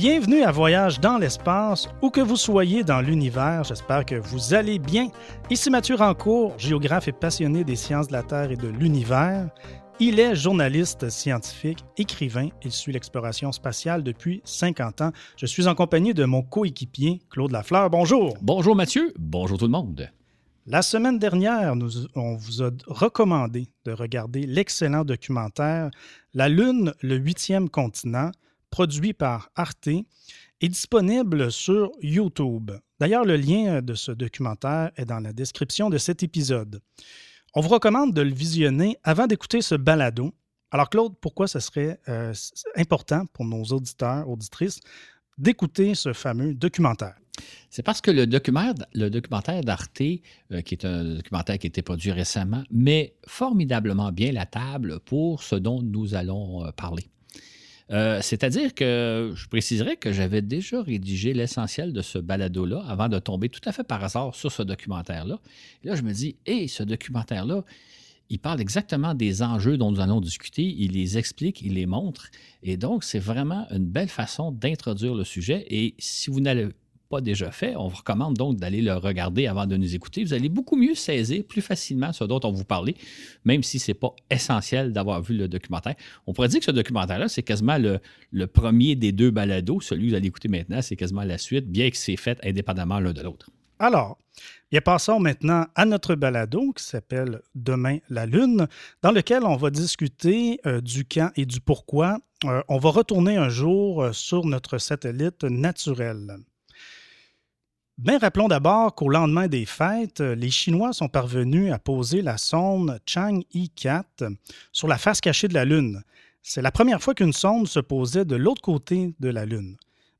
Bienvenue à Voyage dans l'espace, où que vous soyez dans l'univers, j'espère que vous allez bien. Ici Mathieu Rancourt, géographe et passionné des sciences de la Terre et de l'univers. Il est journaliste scientifique, écrivain, il suit l'exploration spatiale depuis 50 ans. Je suis en compagnie de mon coéquipier, Claude Lafleur. Bonjour. Bonjour Mathieu, bonjour tout le monde. La semaine dernière, nous, on vous a recommandé de regarder l'excellent documentaire La Lune, le huitième continent, produit par Arte est disponible sur YouTube. D'ailleurs, le lien de ce documentaire est dans la description de cet épisode. On vous recommande de le visionner avant d'écouter ce balado. Alors, Claude, pourquoi ce serait euh, important pour nos auditeurs, auditrices, d'écouter ce fameux documentaire? C'est parce que le documentaire, d'Arte, euh, qui est un documentaire qui a été produit récemment, met formidablement bien la table pour ce dont nous allons euh, parler. Euh, c'est-à-dire que je préciserai que j'avais déjà rédigé l'essentiel de ce balado-là avant de tomber tout à fait par hasard sur ce documentaire-là. là, je me dis, hé, ce documentaire-là, il parle exactement des enjeux dont nous allons discuter, il les explique, il les montre. Et donc, c'est vraiment une belle façon d'introduire le sujet. Et si vous n'allez pas déjà fait, on vous recommande donc d'aller le regarder avant de nous écouter. Vous allez beaucoup mieux saisir plus facilement ce dont on vous parlait, même si ce n'est pas essentiel d'avoir vu le documentaire. On pourrait dire que ce documentaire-là, c'est quasiment le, premier des deux balados. Celui que vous allez écouter maintenant, c'est quasiment la suite, bien que c'est fait indépendamment l'un de l'autre. Alors, bien, passons maintenant à notre balado qui s'appelle Demain la Lune, dans lequel on va discuter euh, du quand et du pourquoi. Euh, on va retourner un jour euh, sur notre satellite naturel. Bien, rappelons d'abord qu'au lendemain des fêtes, les Chinois sont parvenus à poser la sonde Chang'e 4 sur la face cachée de la Lune. C'est la première fois qu'une sonde se posait de l'autre côté de la Lune.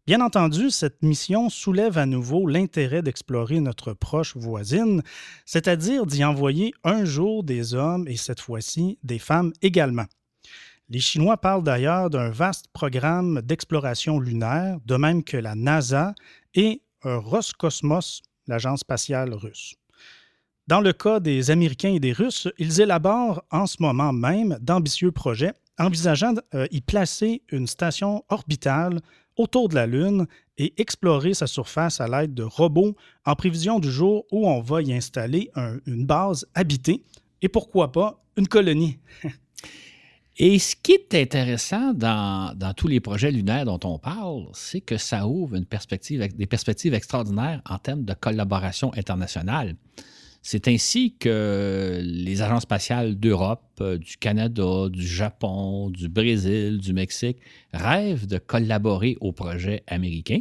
Bien entendu, cette mission soulève à nouveau l'intérêt d'explorer notre proche voisine, c'est-à-dire d'y envoyer un jour des hommes et cette fois-ci des femmes également. Les Chinois parlent d'ailleurs d'un vaste programme d'exploration lunaire, de même que la NASA et Roscosmos, l'agence spatiale russe. Dans le cas des Américains et des Russes, ils élaborent en ce moment même d'ambitieux projets envisageant euh, placer une station orbitale autour de la Lune et explorer sa surface à l'aide de robots en prévision du jour où on va y installer une base habitée et pourquoi pas une colonie. Et ce qui est intéressant dans, tous les projets lunaires dont on parle, c'est que ça ouvre des perspectives extraordinaires en termes de collaboration internationale. C'est ainsi que les agences spatiales d'Europe, euh, du Canada, du Japon, du Brésil, du Mexique rêvent de collaborer au projet américain.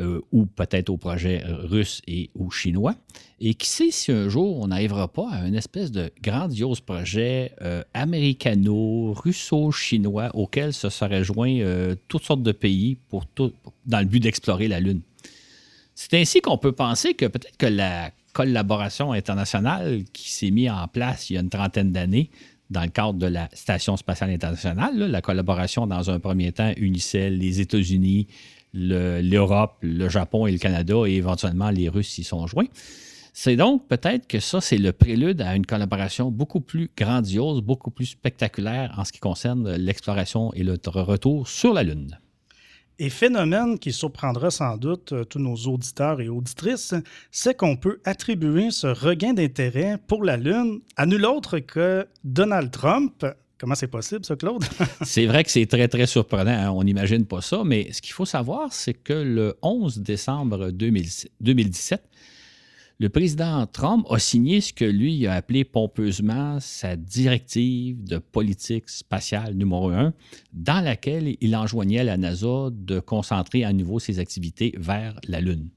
Euh, ou peut-être au projet russe et ou chinois. Et qui sait si un jour on n'arrivera pas à une espèce de grandiose projet euh, américano-russo-chinois auquel se seraient joints euh, toutes sortes de pays pour dans le but d'explorer la Lune. C'est ainsi qu'on peut penser que peut-être que la collaboration internationale qui s'est mise en place il y a une trentaine d'années dans le cadre de la Station spatiale internationale, la collaboration dans un premier temps unissait les États-Unis, l'Europe, le, Japon et le Canada, et éventuellement les Russes y sont joints. C'est donc peut-être que ça, c'est le prélude à une collaboration beaucoup plus grandiose, beaucoup plus spectaculaire en ce qui concerne l'exploration et le retour sur la Lune. Et phénomène qui surprendra sans doute euh, tous nos auditeurs et auditrices, c'est qu'on peut attribuer ce regain d'intérêt pour la Lune à nul autre que Donald Trump, Comment c'est possible, ça, Claude? c'est vrai que c'est très, très surprenant. Hein. On n'imagine pas ça. Mais ce qu'il faut savoir, c'est que le 11 décembre 2017, le président Trump a signé ce que lui a appelé pompeusement sa directive de politique spatiale numéro un, dans laquelle il enjoignait à la NASA de concentrer à nouveau ses activités vers la Lune.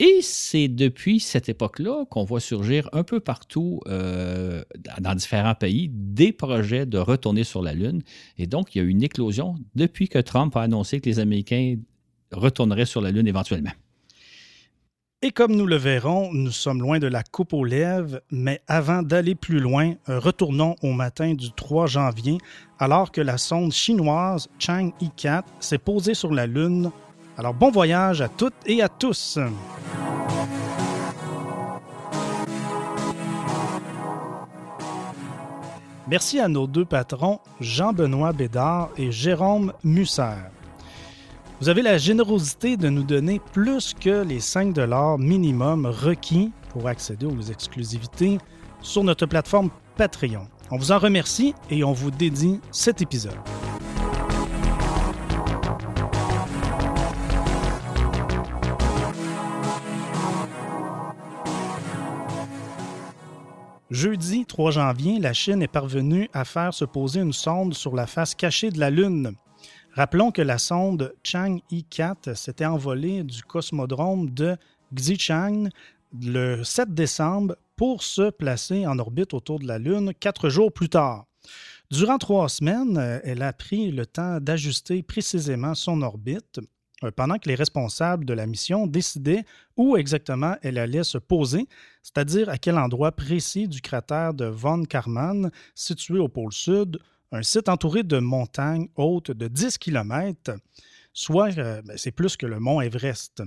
Et c'est depuis cette époque-là qu'on voit surgir un peu partout euh, dans différents pays des projets de retourner sur la Lune. Et donc, il y a eu une éclosion depuis que Trump a annoncé que les Américains retourneraient sur la Lune éventuellement. Et comme nous le verrons, nous sommes loin de la coupe aux lèvres, mais avant d'aller plus loin, retournons au matin du 3 janvier, alors que la sonde chinoise Chang'e 4 s'est posée sur la Lune alors bon voyage à toutes et à tous. Merci à nos deux patrons, Jean-Benoît Bédard et Jérôme Musser. Vous avez la générosité de nous donner plus que les 5 minimum requis pour accéder aux exclusivités sur notre plateforme Patreon. On vous en remercie et on vous dédie cet épisode. Jeudi 3 janvier, la Chine est parvenue à faire se poser une sonde sur la face cachée de la Lune. Rappelons que la sonde Chang'e 4 s'était envolée du cosmodrome de Xichang le 7 décembre pour se placer en orbite autour de la Lune quatre jours plus tard. Durant trois semaines, elle a pris le temps d'ajuster précisément son orbite pendant que les responsables de la mission décidaient où exactement elle allait se poser, c'est-à-dire à quel endroit précis du cratère de Von Karman, situé au pôle sud, un site entouré de montagnes hautes de 10 km, soit euh, ben, c'est plus que le mont Everest.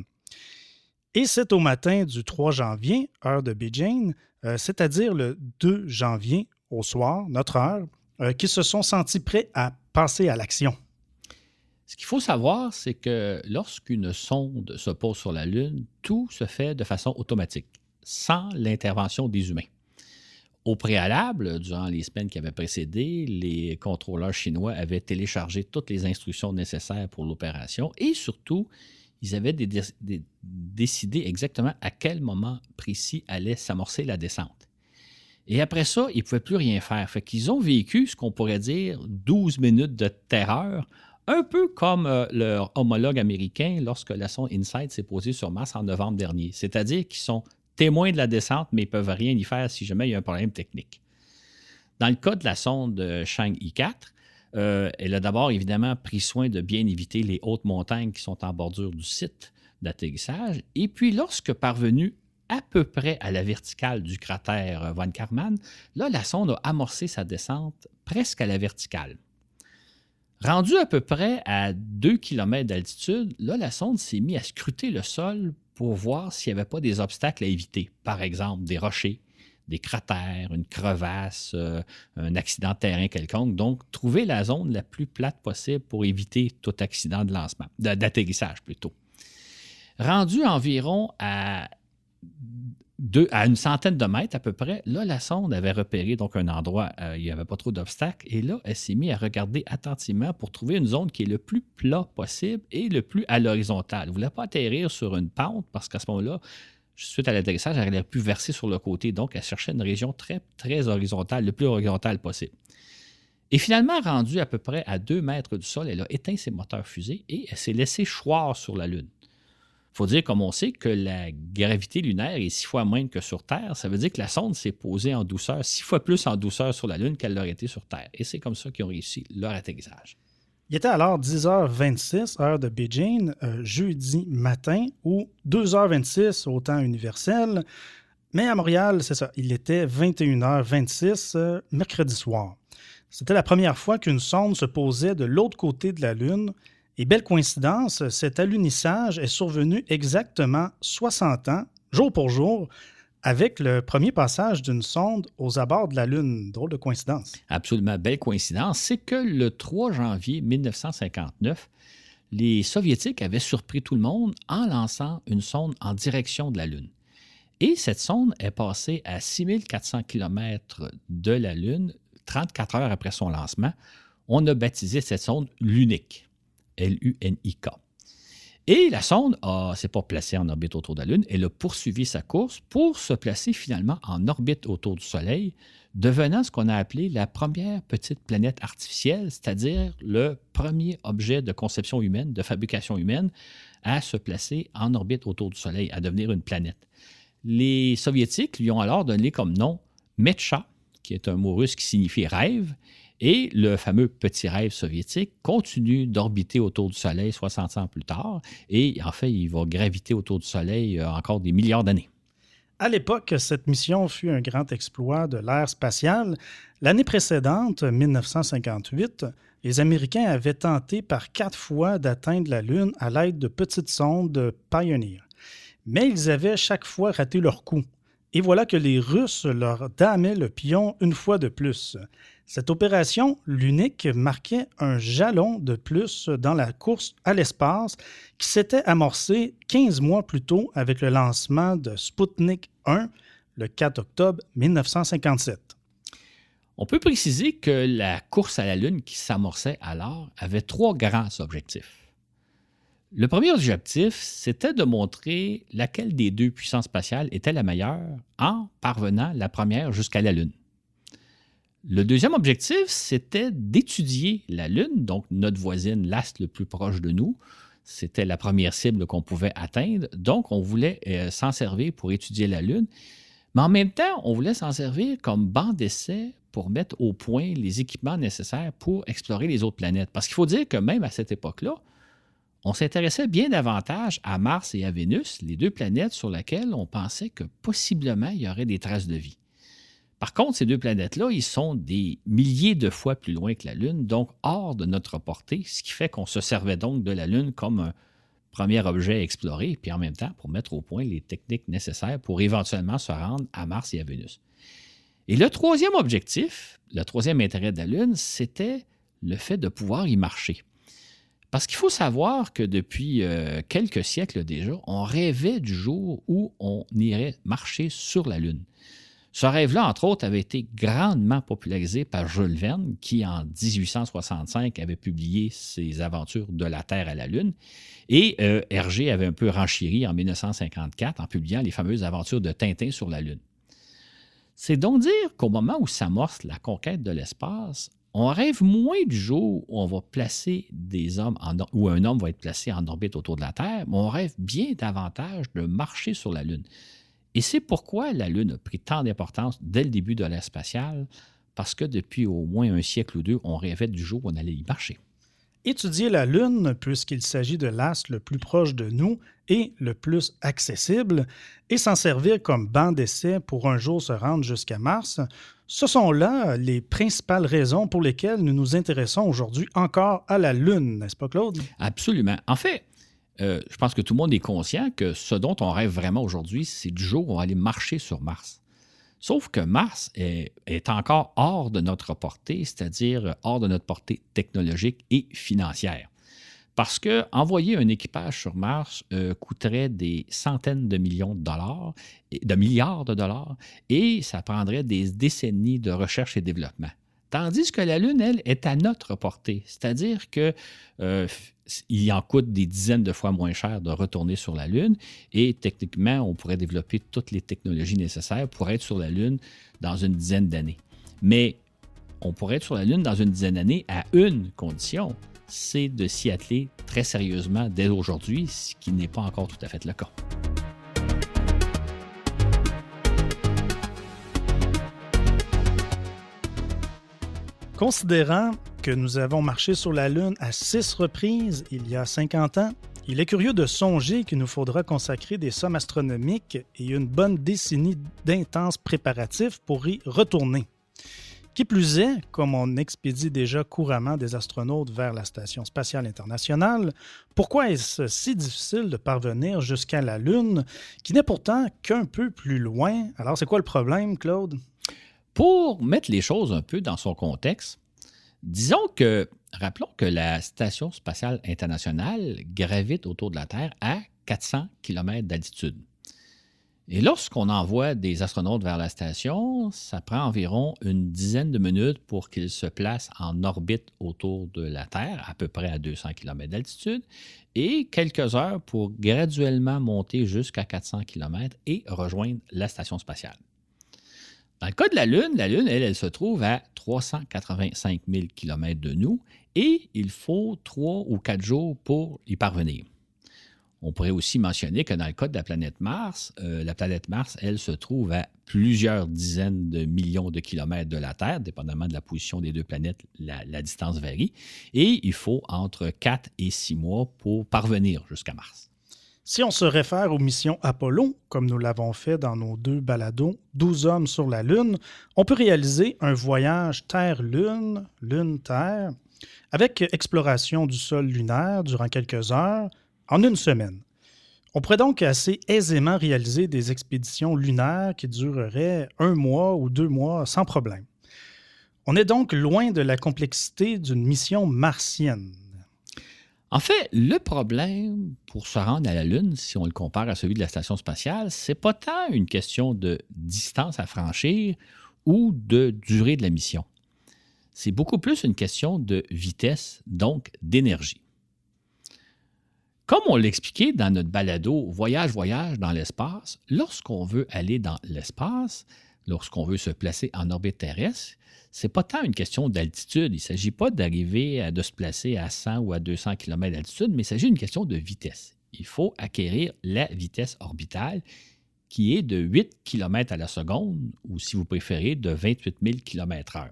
Et c'est au matin du 3 janvier, heure de Beijing, euh, c'est-à-dire le 2 janvier au soir, notre heure, euh, qui se sont sentis prêts à passer à l'action. Ce qu'il faut savoir, c'est que lorsqu'une sonde se pose sur la Lune, tout se fait de façon automatique, sans l'intervention des humains. Au préalable, durant les semaines qui avaient précédé, les contrôleurs chinois avaient téléchargé toutes les instructions nécessaires pour l'opération et surtout, ils avaient décidé exactement à quel moment précis allait s'amorcer la descente. Et après ça, ils ne pouvaient plus rien faire. Fait qu'ils ont vécu ce qu'on pourrait dire 12 minutes de terreur, un peu comme euh, leur homologue américain lorsque la sonde InSight s'est posée sur Mars en novembre dernier. C'est-à-dire qu'ils sont témoins de la descente, mais ils ne peuvent rien y faire si jamais il y a un problème technique. Dans le cas de la sonde Shang I4, euh, elle a d'abord évidemment pris soin de bien éviter les hautes montagnes qui sont en bordure du site d'atterrissage. Et puis, lorsque parvenue à peu près à la verticale du cratère Von Karman, là, la sonde a amorcé sa descente presque à la verticale. Rendue à peu près à 2 km d'altitude, là, la sonde s'est mise à scruter le sol pour voir s'il n'y avait pas des obstacles à éviter, par exemple des rochers, des cratères, une crevasse, euh, un accident de terrain quelconque. Donc, trouver la zone la plus plate possible pour éviter tout accident de lancement, d'atterrissage plutôt. Rendu environ à à une centaine de mètres à peu près, là, la sonde avait repéré donc un endroit, euh, il n'y avait pas trop d'obstacles, et là, elle s'est mise à regarder attentivement pour trouver une zone qui est le plus plat possible et le plus à l'horizontale. Elle ne voulait pas atterrir sur une pente parce qu'à ce moment-là, suite à l'atterrissage, elle aurait pu verser sur le côté. Donc, elle cherchait une région très, très horizontale, le plus horizontale possible. Et finalement, rendue à peu près à 2 mètres du sol, elle a éteint ses moteurs fusées et elle s'est laissée choir sur la Lune. Faut dire, comme on sait, que la gravité lunaire est six fois moindre que sur Terre. Ça veut dire que la sonde s'est posée en douceur, six fois plus en douceur sur la Lune qu'elle l'aurait été sur Terre. Et c'est comme ça qu'ils ont réussi leur atterrissage. Il était alors 10h26, heure de Beijing, euh, jeudi matin, ou 2h26 au temps universel. Mais à Montréal, c'est ça, il était 21h26, euh, mercredi soir. C'était la première fois qu'une sonde se posait de l'autre côté de la Lune et belle coïncidence, cet alunissage est survenu exactement 60 ans, jour pour jour, avec le premier passage d'une sonde aux abords de la Lune. Drôle de coïncidence. Absolument belle coïncidence. C'est que le 3 janvier 1959, les Soviétiques avaient surpris tout le monde en lançant une sonde en direction de la Lune. Et cette sonde est passée à 6400 km de la Lune 34 heures après son lancement. On a baptisé cette sonde l'UNIC. L-U-N-I-K. Et la sonde ne s'est pas placée en orbite autour de la Lune, elle a poursuivi sa course pour se placer finalement en orbite autour du Soleil, devenant ce qu'on a appelé la première petite planète artificielle, c'est-à-dire le premier objet de conception humaine, de fabrication humaine, à se placer en orbite autour du Soleil, à devenir une planète. Les Soviétiques lui ont alors donné comme nom Metcha, qui est un mot russe qui signifie rêve, et le fameux petit rêve soviétique continue d'orbiter autour du Soleil 60 ans plus tard. Et en fait, il va graviter autour du Soleil euh, encore des milliards d'années. À l'époque, cette mission fut un grand exploit de l'ère spatiale. L'année précédente, 1958, les Américains avaient tenté par quatre fois d'atteindre la Lune à l'aide de petites sondes Pioneer. Mais ils avaient chaque fois raté leur coup. Et voilà que les Russes leur damaient le pion une fois de plus. Cette opération, l'unique, marquait un jalon de plus dans la course à l'espace qui s'était amorcée 15 mois plus tôt avec le lancement de Sputnik 1 le 4 octobre 1957. On peut préciser que la course à la Lune qui s'amorçait alors avait trois grands objectifs. Le premier objectif, c'était de montrer laquelle des deux puissances spatiales était la meilleure en parvenant la première jusqu'à la Lune. Le deuxième objectif, c'était d'étudier la Lune, donc notre voisine, l'astre le plus proche de nous. C'était la première cible qu'on pouvait atteindre. Donc, on voulait euh, s'en servir pour étudier la Lune. Mais en même temps, on voulait s'en servir comme banc d'essai pour mettre au point les équipements nécessaires pour explorer les autres planètes. Parce qu'il faut dire que même à cette époque-là, on s'intéressait bien davantage à Mars et à Vénus, les deux planètes sur lesquelles on pensait que possiblement il y aurait des traces de vie. Par contre, ces deux planètes-là, ils sont des milliers de fois plus loin que la Lune, donc hors de notre portée, ce qui fait qu'on se servait donc de la Lune comme un premier objet à explorer, puis en même temps pour mettre au point les techniques nécessaires pour éventuellement se rendre à Mars et à Vénus. Et le troisième objectif, le troisième intérêt de la Lune, c'était le fait de pouvoir y marcher. Parce qu'il faut savoir que depuis euh, quelques siècles déjà, on rêvait du jour où on irait marcher sur la Lune. Ce rêve-là, entre autres, avait été grandement popularisé par Jules Verne, qui en 1865 avait publié ses aventures de la Terre à la Lune. Et euh, Hergé avait un peu renchéri en 1954 en publiant les fameuses aventures de Tintin sur la Lune. C'est donc dire qu'au moment où s'amorce la conquête de l'espace, on rêve moins du jour où on va placer des hommes en, un homme va être placé en orbite autour de la Terre, mais on rêve bien davantage de marcher sur la Lune. Et c'est pourquoi la Lune a pris tant d'importance dès le début de l'ère spatiale, parce que depuis au moins un siècle ou deux, on rêvait du jour où on allait y marcher. Étudier la Lune, puisqu'il s'agit de l'astre le plus proche de nous et le plus accessible, et s'en servir comme banc d'essai pour un jour se rendre jusqu'à Mars, ce sont là les principales raisons pour lesquelles nous nous intéressons aujourd'hui encore à la Lune, n'est-ce pas, Claude? Absolument. En fait, euh, je pense que tout le monde est conscient que ce dont on rêve vraiment aujourd'hui, c'est du jour où on va aller marcher sur Mars. Sauf que Mars est, encore hors de notre portée, c'est-à-dire hors de notre portée technologique et financière. Parce que envoyer un équipage sur Mars euh, coûterait des centaines de millions de dollars, de milliards de dollars, et ça prendrait des décennies de recherche et développement. Tandis que la Lune, elle, est à notre portée. C'est-à-dire que euh, il en coûte des dizaines de fois moins cher de retourner sur la Lune et techniquement, on pourrait développer toutes les technologies nécessaires pour être sur la Lune dans une dizaine d'années. Mais on pourrait être sur la Lune dans une dizaine d'années à une condition, c'est de s'y atteler très sérieusement dès aujourd'hui, ce qui n'est pas encore tout à fait le cas. Considérant que nous avons marché sur la Lune à six reprises il y a 50 ans, il est curieux de songer qu'il nous faudra consacrer des sommes astronomiques et une bonne décennie d'intenses préparatifs pour y retourner. Qui plus est, comme on expédie déjà couramment des astronautes vers la Station spatiale internationale, pourquoi est-ce si difficile de parvenir jusqu'à la Lune, qui n'est pourtant qu'un peu plus loin? Alors c'est quoi le problème, Claude? Pour mettre les choses un peu dans son contexte, disons que, rappelons que la Station spatiale internationale gravite autour de la Terre à 400 km d'altitude. Et lorsqu'on envoie des astronautes vers la station, ça prend environ une dizaine de minutes pour qu'ils se placent en orbite autour de la Terre, à peu près à 200 km d'altitude, et quelques heures pour graduellement monter jusqu'à 400 km et rejoindre la station spatiale. Dans le cas de la Lune, la Lune, elle, elle se trouve à 385 000 km de nous et il faut trois ou quatre jours pour y parvenir. On pourrait aussi mentionner que dans le cas de la planète Mars, euh, la planète Mars, elle se trouve à plusieurs dizaines de millions de kilomètres de la Terre, dépendamment de la position des deux planètes, la, distance varie, et il faut entre 4 et 6 mois pour parvenir jusqu'à Mars. Si on se réfère aux missions Apollo, comme nous l'avons fait dans nos deux balados 12 hommes sur la Lune, on peut réaliser un voyage Terre-Lune, Lune-Terre, avec exploration du sol lunaire durant quelques heures, en une semaine. On pourrait donc assez aisément réaliser des expéditions lunaires qui dureraient un mois ou deux mois sans problème. On est donc loin de la complexité d'une mission martienne. En fait, le problème pour se rendre à la Lune, si on le compare à celui de la station spatiale, c'est pas tant une question de distance à franchir ou de durée de la mission. C'est beaucoup plus une question de vitesse, donc d'énergie. Comme on l'expliquait dans notre balado Voyage-Voyage dans l'espace, lorsqu'on veut aller dans l'espace, lorsqu'on veut se placer en orbite terrestre, c'est pas tant une question d'altitude. Il ne s'agit pas d'arriver à de se placer à 100 ou à 200 km d'altitude, mais il s'agit d'une question de vitesse. Il faut acquérir la vitesse orbitale qui est de 8 km à la seconde, ou si vous préférez, de 28 000 km/h.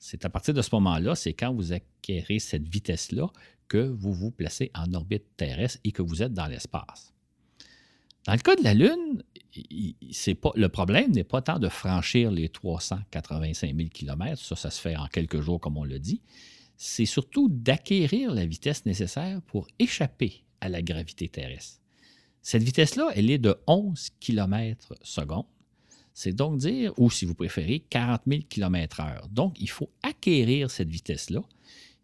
C'est à partir de ce moment-là, c'est quand vous acquérez cette vitesse-là que vous vous placez en orbite terrestre et que vous êtes dans l'espace. Dans le cas de la Lune, le problème n'est pas tant de franchir les 385 000 km, ça, ça se fait en quelques jours, comme on l'a dit, c'est surtout d'acquérir la vitesse nécessaire pour échapper à la gravité terrestre. Cette vitesse-là, elle est de 11 km seconde. C'est donc dire, ou si vous préférez, 40 000 km/h. Donc, il faut acquérir cette vitesse-là.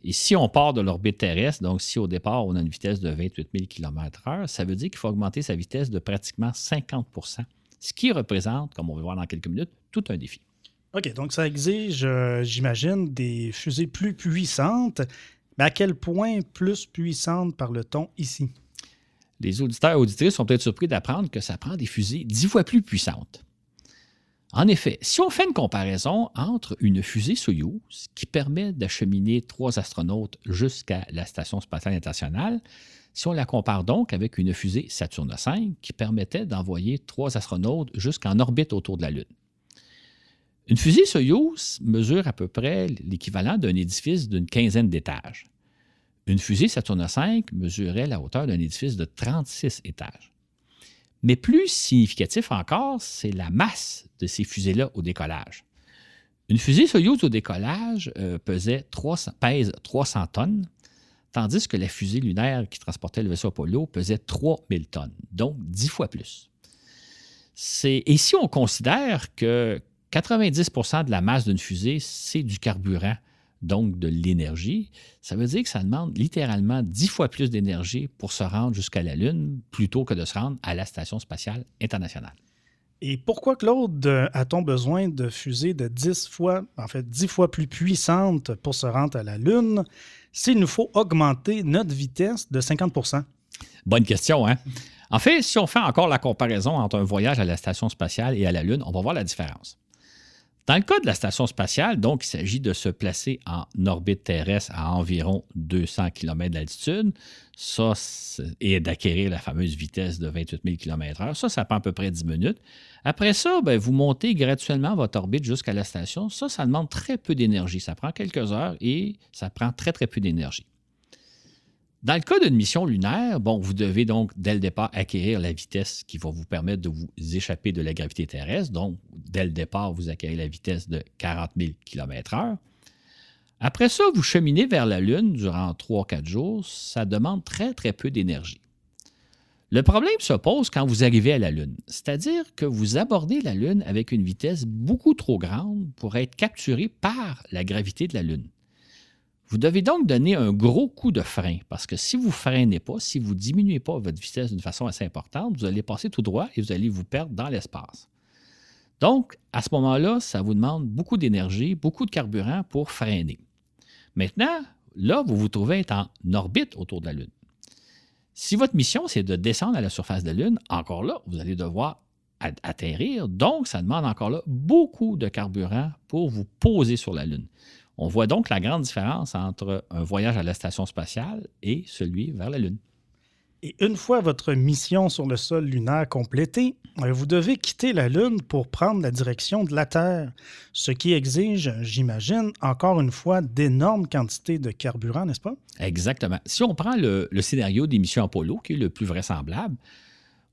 Et si on part de l'orbite terrestre, donc si au départ on a une vitesse de 28 000 km/h, ça veut dire qu'il faut augmenter sa vitesse de pratiquement 50% ce qui représente, comme on va voir dans quelques minutes, tout un défi. OK, donc ça exige, euh, j'imagine, des fusées plus puissantes. Mais à quel point plus puissantes parle-t-on ici? Les auditeurs et auditrices sont peut-être surpris d'apprendre que ça prend des fusées dix fois plus puissantes. En effet, si on fait une comparaison entre une fusée Soyuz qui permet d'acheminer trois astronautes jusqu'à la Station spatiale internationale, si on la compare donc avec une fusée Saturne V qui permettait d'envoyer trois astronautes jusqu'en orbite autour de la Lune. Une fusée Soyuz mesure à peu près l'équivalent d'un édifice d'une quinzaine d'étages. Une fusée Saturne V mesurait la hauteur d'un édifice de 36 étages. Mais plus significatif encore, c'est la masse de ces fusées-là au décollage. Une fusée Soyuz au décollage euh, pesait 300, pèse 300 tonnes, tandis que la fusée lunaire qui transportait le vaisseau Apollo pesait 3000 tonnes, donc 10 fois plus. Et si on considère que 90% de la masse d'une fusée, c'est du carburant donc de l'énergie, ça veut dire que ça demande littéralement dix fois plus d'énergie pour se rendre jusqu'à la Lune plutôt que de se rendre à la Station spatiale internationale. Et pourquoi, Claude, a-t-on besoin de fusées de 10 fois, en fait, 10 fois plus puissantes pour se rendre à la Lune s'il nous faut augmenter notre vitesse de 50% Bonne question, hein? En fait, si on fait encore la comparaison entre un voyage à la station spatiale et à la Lune, on va voir la différence. Dans le cas de la station spatiale, donc, il s'agit de se placer en orbite terrestre à environ 200 km d'altitude, ça, et d'acquérir la fameuse vitesse de 28 000 km/h. Ça, ça prend à peu près 10 minutes. Après ça, ben, vous montez graduellement votre orbite jusqu'à la station. Ça, ça demande très peu d'énergie. Ça prend quelques heures et ça prend très, très peu d'énergie. Dans le cas d'une mission lunaire, bon, vous devez donc dès le départ acquérir la vitesse qui va vous permettre de vous échapper de la gravité terrestre. Donc, dès le départ, vous acquérez la vitesse de 40 000 km/h. Après ça, vous cheminez vers la Lune durant 3-4 jours. Ça demande très, très peu d'énergie. Le problème se pose quand vous arrivez à la Lune, c'est-à-dire que vous abordez la Lune avec une vitesse beaucoup trop grande pour être capturé par la gravité de la Lune. Vous devez donc donner un gros coup de frein parce que si vous ne freinez pas, si vous ne diminuez pas votre vitesse d'une façon assez importante, vous allez passer tout droit et vous allez vous perdre dans l'espace. Donc, à ce moment-là, ça vous demande beaucoup d'énergie, beaucoup de carburant pour freiner. Maintenant, là, vous vous trouvez être en orbite autour de la Lune. Si votre mission, c'est de descendre à la surface de la Lune, encore là, vous allez devoir atterrir. Donc, ça demande encore là beaucoup de carburant pour vous poser sur la Lune. On voit donc la grande différence entre un voyage à la station spatiale et celui vers la Lune. Et une fois votre mission sur le sol lunaire complétée, euh, vous devez quitter la Lune pour prendre la direction de la Terre, ce qui exige, j'imagine, encore une fois, d'énormes quantités de carburant, n'est-ce pas? Exactement. Si on prend le, le scénario des missions Apollo, qui est le plus vraisemblable,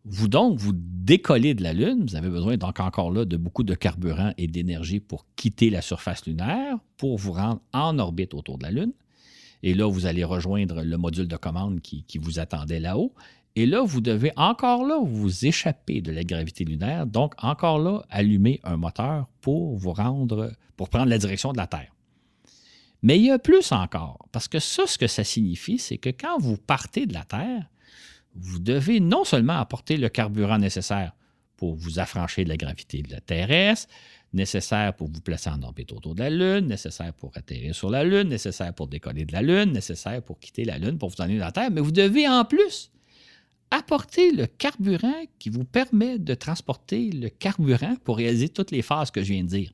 vous donc, vous décollez de la Lune, vous avez besoin donc encore là de beaucoup de carburant et d'énergie pour quitter la surface lunaire, pour vous rendre en orbite autour de la Lune. Et là, vous allez rejoindre le module de commande qui, vous attendait là-haut. Et là, vous devez encore là vous échapper de la gravité lunaire, donc encore là allumer un moteur pour vous rendre, pour prendre la direction de la Terre. Mais il y a plus encore, parce que ça, ce que ça signifie, c'est que quand vous partez de la Terre, vous devez non seulement apporter le carburant nécessaire pour vous affranchir de la gravité de la terrestre, nécessaire pour vous placer en orbite autour de la Lune, nécessaire pour atterrir sur la Lune, nécessaire pour décoller de la Lune, nécessaire pour quitter la Lune pour vous emmener dans la Terre, mais vous devez en plus apporter le carburant qui vous permet de transporter le carburant pour réaliser toutes les phases que je viens de dire.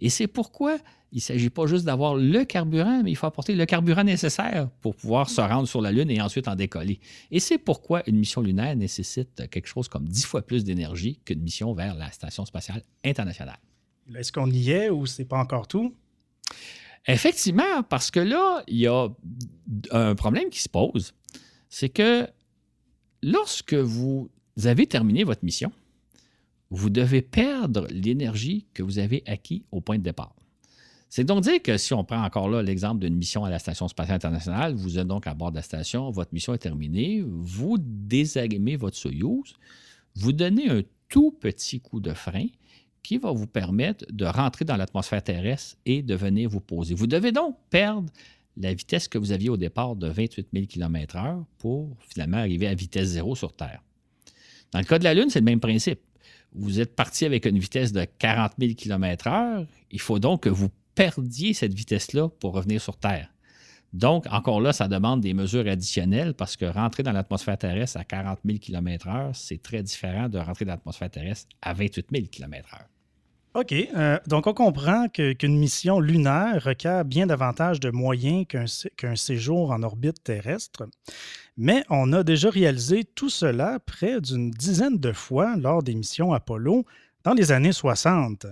Et c'est pourquoi il ne s'agit pas juste d'avoir le carburant, mais il faut apporter le carburant nécessaire pour pouvoir se rendre sur la Lune et ensuite en décoller. Et c'est pourquoi une mission lunaire nécessite quelque chose comme dix fois plus d'énergie qu'une mission vers la Station spatiale internationale. Est-ce qu'on y est ou c'est pas encore tout? Effectivement, parce que là, il y a un problème qui se pose. C'est que lorsque vous avez terminé votre mission, vous devez perdre l'énergie que vous avez acquis au point de départ. C'est donc dire que si on prend encore là l'exemple d'une mission à la Station spatiale internationale, vous êtes donc à bord de la station, votre mission est terminée, vous désagrémez votre Soyuz, vous donnez un tout petit coup de frein qui va vous permettre de rentrer dans l'atmosphère terrestre et de venir vous poser. Vous devez donc perdre la vitesse que vous aviez au départ de 28 000 km/h pour finalement arriver à vitesse zéro sur Terre. Dans le cas de la Lune, c'est le même principe. Vous êtes parti avec une vitesse de 40 000 km/h. Il faut donc que vous perdiez cette vitesse-là pour revenir sur Terre. Donc, encore là, ça demande des mesures additionnelles parce que rentrer dans l'atmosphère terrestre à 40 000 km/h, c'est très différent de rentrer dans l'atmosphère terrestre à 28 000 km/h. OK. Euh, donc, on comprend qu'une mission lunaire requiert bien davantage de moyens qu'un séjour en orbite terrestre. Mais on a déjà réalisé tout cela près d'une dizaine de fois lors des missions Apollo dans les années 60.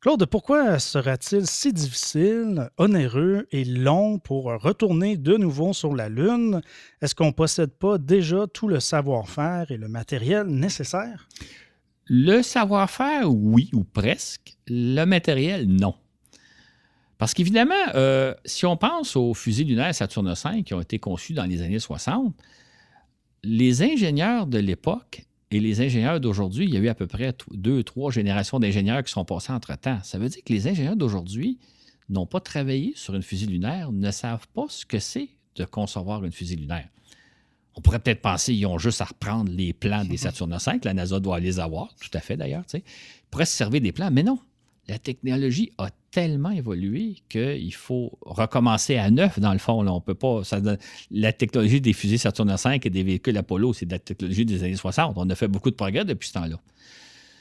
Claude, pourquoi sera-t-il si difficile, onéreux et long pour retourner de nouveau sur la Lune? Est-ce qu'on ne possède pas déjà tout le savoir-faire et le matériel nécessaire? Le savoir-faire, oui, ou presque. Le matériel, non. Parce qu'évidemment, euh, si on pense aux fusées lunaires Saturne V qui ont été conçues dans les années 60, les ingénieurs de l'époque et les ingénieurs d'aujourd'hui, il y a eu à peu près deux, trois générations d'ingénieurs qui sont passés entre-temps. Ça veut dire que les ingénieurs d'aujourd'hui n'ont pas travaillé sur une fusée lunaire, ne savent pas ce que c'est de concevoir une fusée lunaire. On pourrait peut-être penser qu'ils ont juste à reprendre les plans des Saturne V. La NASA doit les avoir, tout à fait d'ailleurs. Ils pourraient se servir des plans, mais non. La technologie a tellement évolué qu'il faut recommencer à neuf, dans le fond. On peut pas, la technologie des fusées Saturne V et des véhicules Apollo, c'est de la technologie des années 60. On a fait beaucoup de progrès depuis ce temps-là.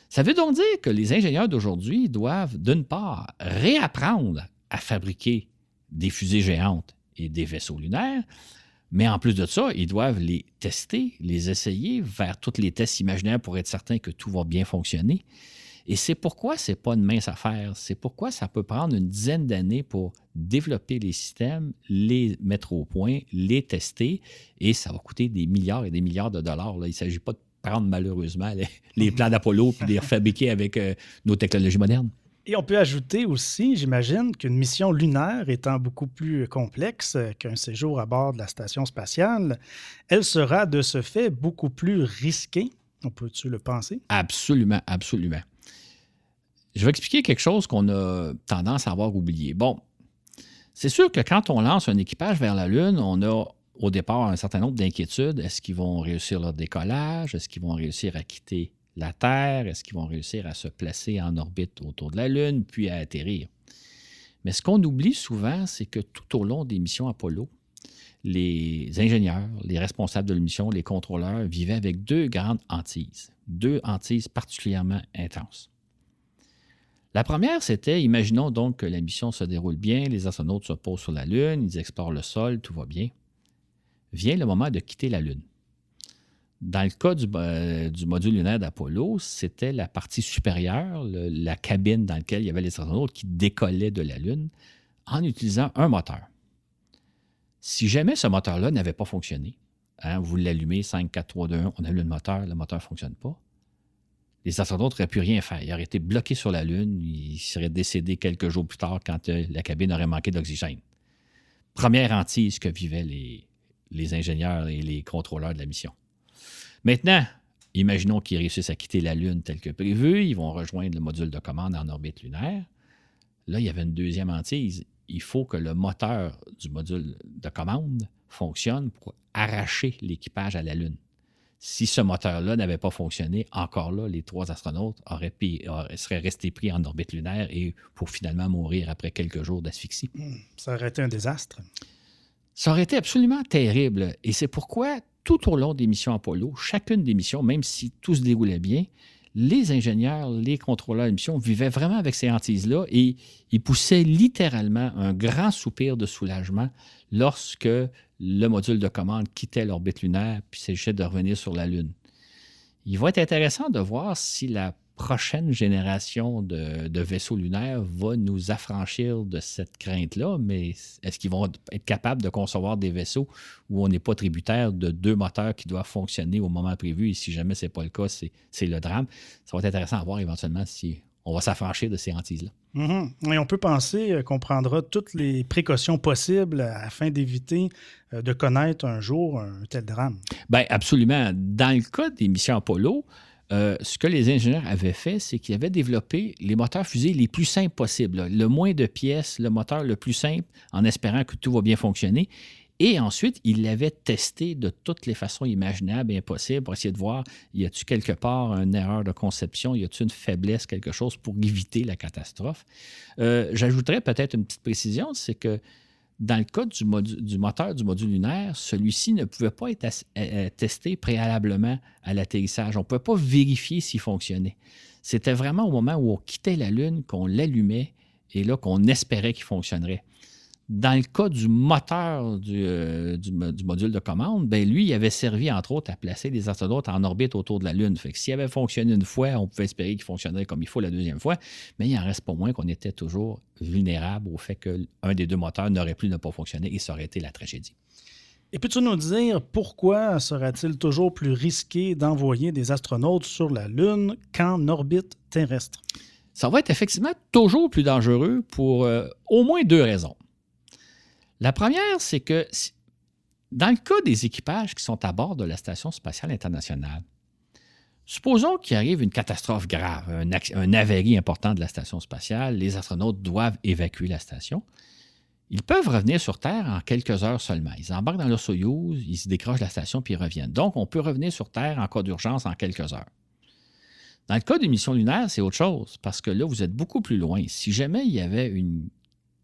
Ça veut donc dire que les ingénieurs d'aujourd'hui doivent, d'une part, réapprendre à fabriquer des fusées géantes et des vaisseaux lunaires, mais en plus de ça, ils doivent les tester, les essayer, faire tous les tests imaginaires pour être certain que tout va bien fonctionner. Et c'est pourquoi ce n'est pas une mince affaire. C'est pourquoi ça peut prendre une dizaine d'années pour développer les systèmes, les mettre au point, les tester, et ça va coûter des milliards et des milliards de dollars. Il ne s'agit pas de prendre malheureusement les, plans d'Apollo et de les refabriquer avec euh, nos technologies modernes. Et on peut ajouter aussi, j'imagine, qu'une mission lunaire étant beaucoup plus complexe qu'un séjour à bord de la station spatiale, elle sera de ce fait beaucoup plus risquée. On peut-tu le penser? Absolument, absolument. Je vais expliquer quelque chose qu'on a tendance à avoir oublié. Bon, c'est sûr que quand on lance un équipage vers la Lune, on a au départ un certain nombre d'inquiétudes. Est-ce qu'ils vont réussir leur décollage? Est-ce qu'ils vont réussir à quitter la Terre? Est-ce qu'ils vont réussir à se placer en orbite autour de la Lune, puis à atterrir? Mais ce qu'on oublie souvent, c'est que tout au long des missions Apollo, les ingénieurs, les responsables de la mission, les contrôleurs vivaient avec deux grandes hantises, deux hantises particulièrement intenses. La première, c'était, imaginons donc que la mission se déroule bien, les astronautes se posent sur la Lune, ils explorent le sol, tout va bien. Vient le moment de quitter la Lune. Dans le cas du, euh, module lunaire d'Apollo, c'était la partie supérieure, la cabine dans laquelle il y avait les astronautes qui décollaient de la Lune en utilisant un moteur. Si jamais ce moteur-là n'avait pas fonctionné, hein, vous l'allumez 5, 4, 3, 2, 1, on allume le moteur, le moteur ne fonctionne pas, les astronautes n'auraient pu rien faire. Ils auraient été bloqués sur la Lune, ils seraient décédés quelques jours plus tard quand euh, la cabine aurait manqué d'oxygène. Première hantise que vivaient les, les ingénieurs et les contrôleurs de la mission. Maintenant, imaginons qu'ils réussissent à quitter la Lune tel que prévu, ils vont rejoindre le module de commande en orbite lunaire. Là, il y avait une deuxième hantise. Il faut que le moteur du module de commande fonctionne pour arracher l'équipage à la Lune. Si ce moteur-là n'avait pas fonctionné, encore là, les trois astronautes auraient seraient restés pris en orbite lunaire et pour finalement mourir après quelques jours d'asphyxie. Hmm, ça aurait été un désastre. Ça aurait été absolument terrible. Et c'est pourquoi, tout au long des missions Apollo, chacune des missions, même si tout se déroulait bien, les ingénieurs, les contrôleurs de mission vivaient vraiment avec ces hantises-là et ils poussaient littéralement un grand soupir de soulagement lorsque le module de commande quittait l'orbite lunaire puis s'agissait de revenir sur la Lune. Il va être intéressant de voir si la prochaine génération de, vaisseaux lunaires va nous affranchir de cette crainte-là, mais est-ce qu'ils vont être capables de concevoir des vaisseaux où on n'est pas tributaire de deux moteurs qui doivent fonctionner au moment prévu? Et si jamais ce n'est pas le cas, c'est le drame. Ça va être intéressant à voir éventuellement si on va s'affranchir de ces hantises-là. Mm-hmm. Et on peut penser qu'on prendra toutes les précautions possibles afin d'éviter euh, de connaître un jour un tel drame. Bien, absolument. Dans le cas des missions Apollo, euh, ce que les ingénieurs avaient fait, c'est qu'ils avaient développé les moteurs fusées les plus simples possibles. Le moins de pièces, le moteur le plus simple, en espérant que tout va bien fonctionner. Et ensuite, il l'avait testé de toutes les façons imaginables et impossibles pour essayer de voir, y a-t-il quelque part une erreur de conception, y a-t-il une faiblesse, quelque chose pour éviter la catastrophe. Euh, j'ajouterais peut-être une petite précision, c'est que dans le cas du, moteur du module lunaire, celui-ci ne pouvait pas être testé préalablement à l'atterrissage. On ne pouvait pas vérifier s'il fonctionnait. C'était vraiment au moment où on quittait la Lune qu'on l'allumait et là qu'on espérait qu'il fonctionnerait. Dans le cas du moteur du, euh, module de commande, ben lui, il avait servi, entre autres, à placer des astronautes en orbite autour de la Lune. Fait que s'il avait fonctionné une fois, on pouvait espérer qu'il fonctionnerait comme il faut la deuxième fois, mais il en reste pas moins qu'on était toujours vulnérable au fait qu'un des deux moteurs n'aurait plus ne pas fonctionner et ça aurait été la tragédie. Et peux-tu nous dire pourquoi sera-t-il toujours plus risqué d'envoyer des astronautes sur la Lune qu'en orbite terrestre? Ça va être effectivement toujours plus dangereux pour euh, au moins deux raisons. La première, c'est que dans le cas des équipages qui sont à bord de la Station spatiale internationale, supposons qu'il arrive une catastrophe grave, un, un important de la station spatiale, les astronautes doivent évacuer la station. Ils peuvent revenir sur Terre en quelques heures seulement. Ils embarquent dans leur Soyouz, ils se décrochent la station puis ils reviennent. Donc, on peut revenir sur Terre en cas d'urgence en quelques heures. Dans le cas d'une mission lunaire, c'est autre chose, parce que là, vous êtes beaucoup plus loin. Si jamais il y avait une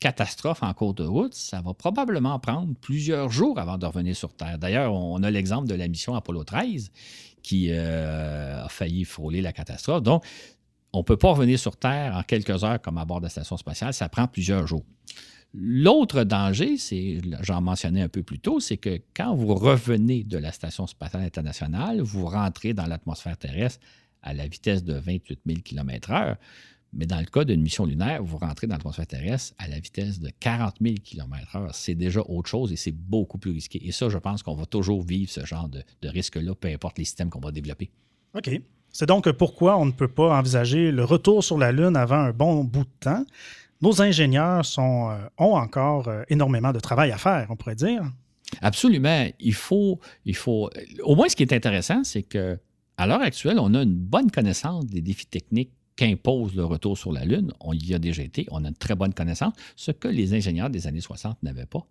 catastrophe en cours de route, ça va probablement prendre plusieurs jours avant de revenir sur Terre. D'ailleurs, on a l'exemple de la mission Apollo 13 qui euh, a failli frôler la catastrophe. Donc, on ne peut pas revenir sur Terre en quelques heures comme à bord de la station spatiale, ça prend plusieurs jours. L'autre danger, c'est, j'en mentionnais un peu plus tôt, c'est que quand vous revenez de la Station spatiale internationale, vous rentrez dans l'atmosphère terrestre à la vitesse de 28 000 km/h. Mais dans le cas d'une mission lunaire, vous rentrez dans l'atmosphère terrestre à la vitesse de 40 000 km/h. C'est déjà autre chose et c'est beaucoup plus risqué. Et ça, je pense qu'on va toujours vivre ce genre de, risque-là, peu importe les systèmes qu'on va développer. OK. C'est donc pourquoi on ne peut pas envisager le retour sur la Lune avant un bon bout de temps. Nos ingénieurs sont, euh, ont encore euh, énormément de travail à faire, on pourrait dire. Absolument. Il faut, il faut. Au moins, ce qui est intéressant, c'est que à l'heure actuelle, on a une bonne connaissance des défis techniques qu'impose le retour sur la Lune. On y a déjà été, on a une très bonne connaissance, ce que les ingénieurs des années 60 n'avaient pas.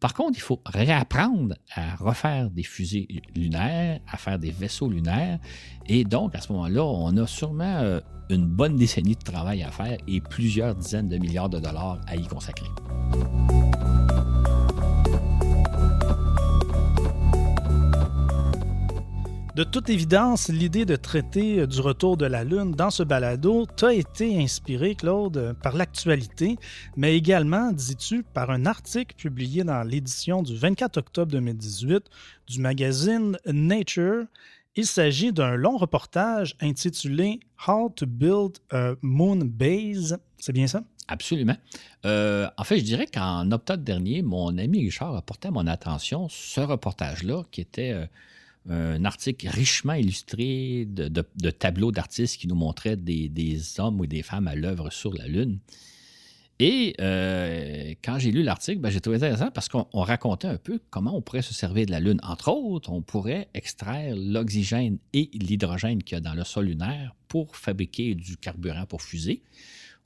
Par contre, il faut réapprendre à refaire des fusées lunaires, à faire des vaisseaux lunaires. Et donc, à ce moment-là, on a sûrement euh, une bonne décennie de travail à faire et plusieurs dizaines de milliards de dollars à y consacrer. De toute évidence, l'idée de traiter euh, du retour de la Lune dans ce balado t'a été inspirée, Claude, par l'actualité, mais également, dis-tu, par un article publié dans l'édition du 24 octobre 2018 du magazine Nature. Il s'agit d'un long reportage intitulé How to Build a Moon Base. C'est bien ça? Absolument. Euh, en fait, je dirais qu'en octobre dernier, mon ami Richard a porté à mon attention ce reportage-là qui était euh, un article richement illustré de, tableaux d'artistes qui nous montraient des, hommes ou des femmes à l'œuvre sur la Lune. Et euh, quand j'ai lu l'article, ben, j'ai trouvé intéressant parce qu'on racontait un peu comment on pourrait se servir de la Lune. Entre autres, on pourrait extraire l'oxygène et l'hydrogène qu'il y a dans le sol lunaire pour fabriquer du carburant pour fusée.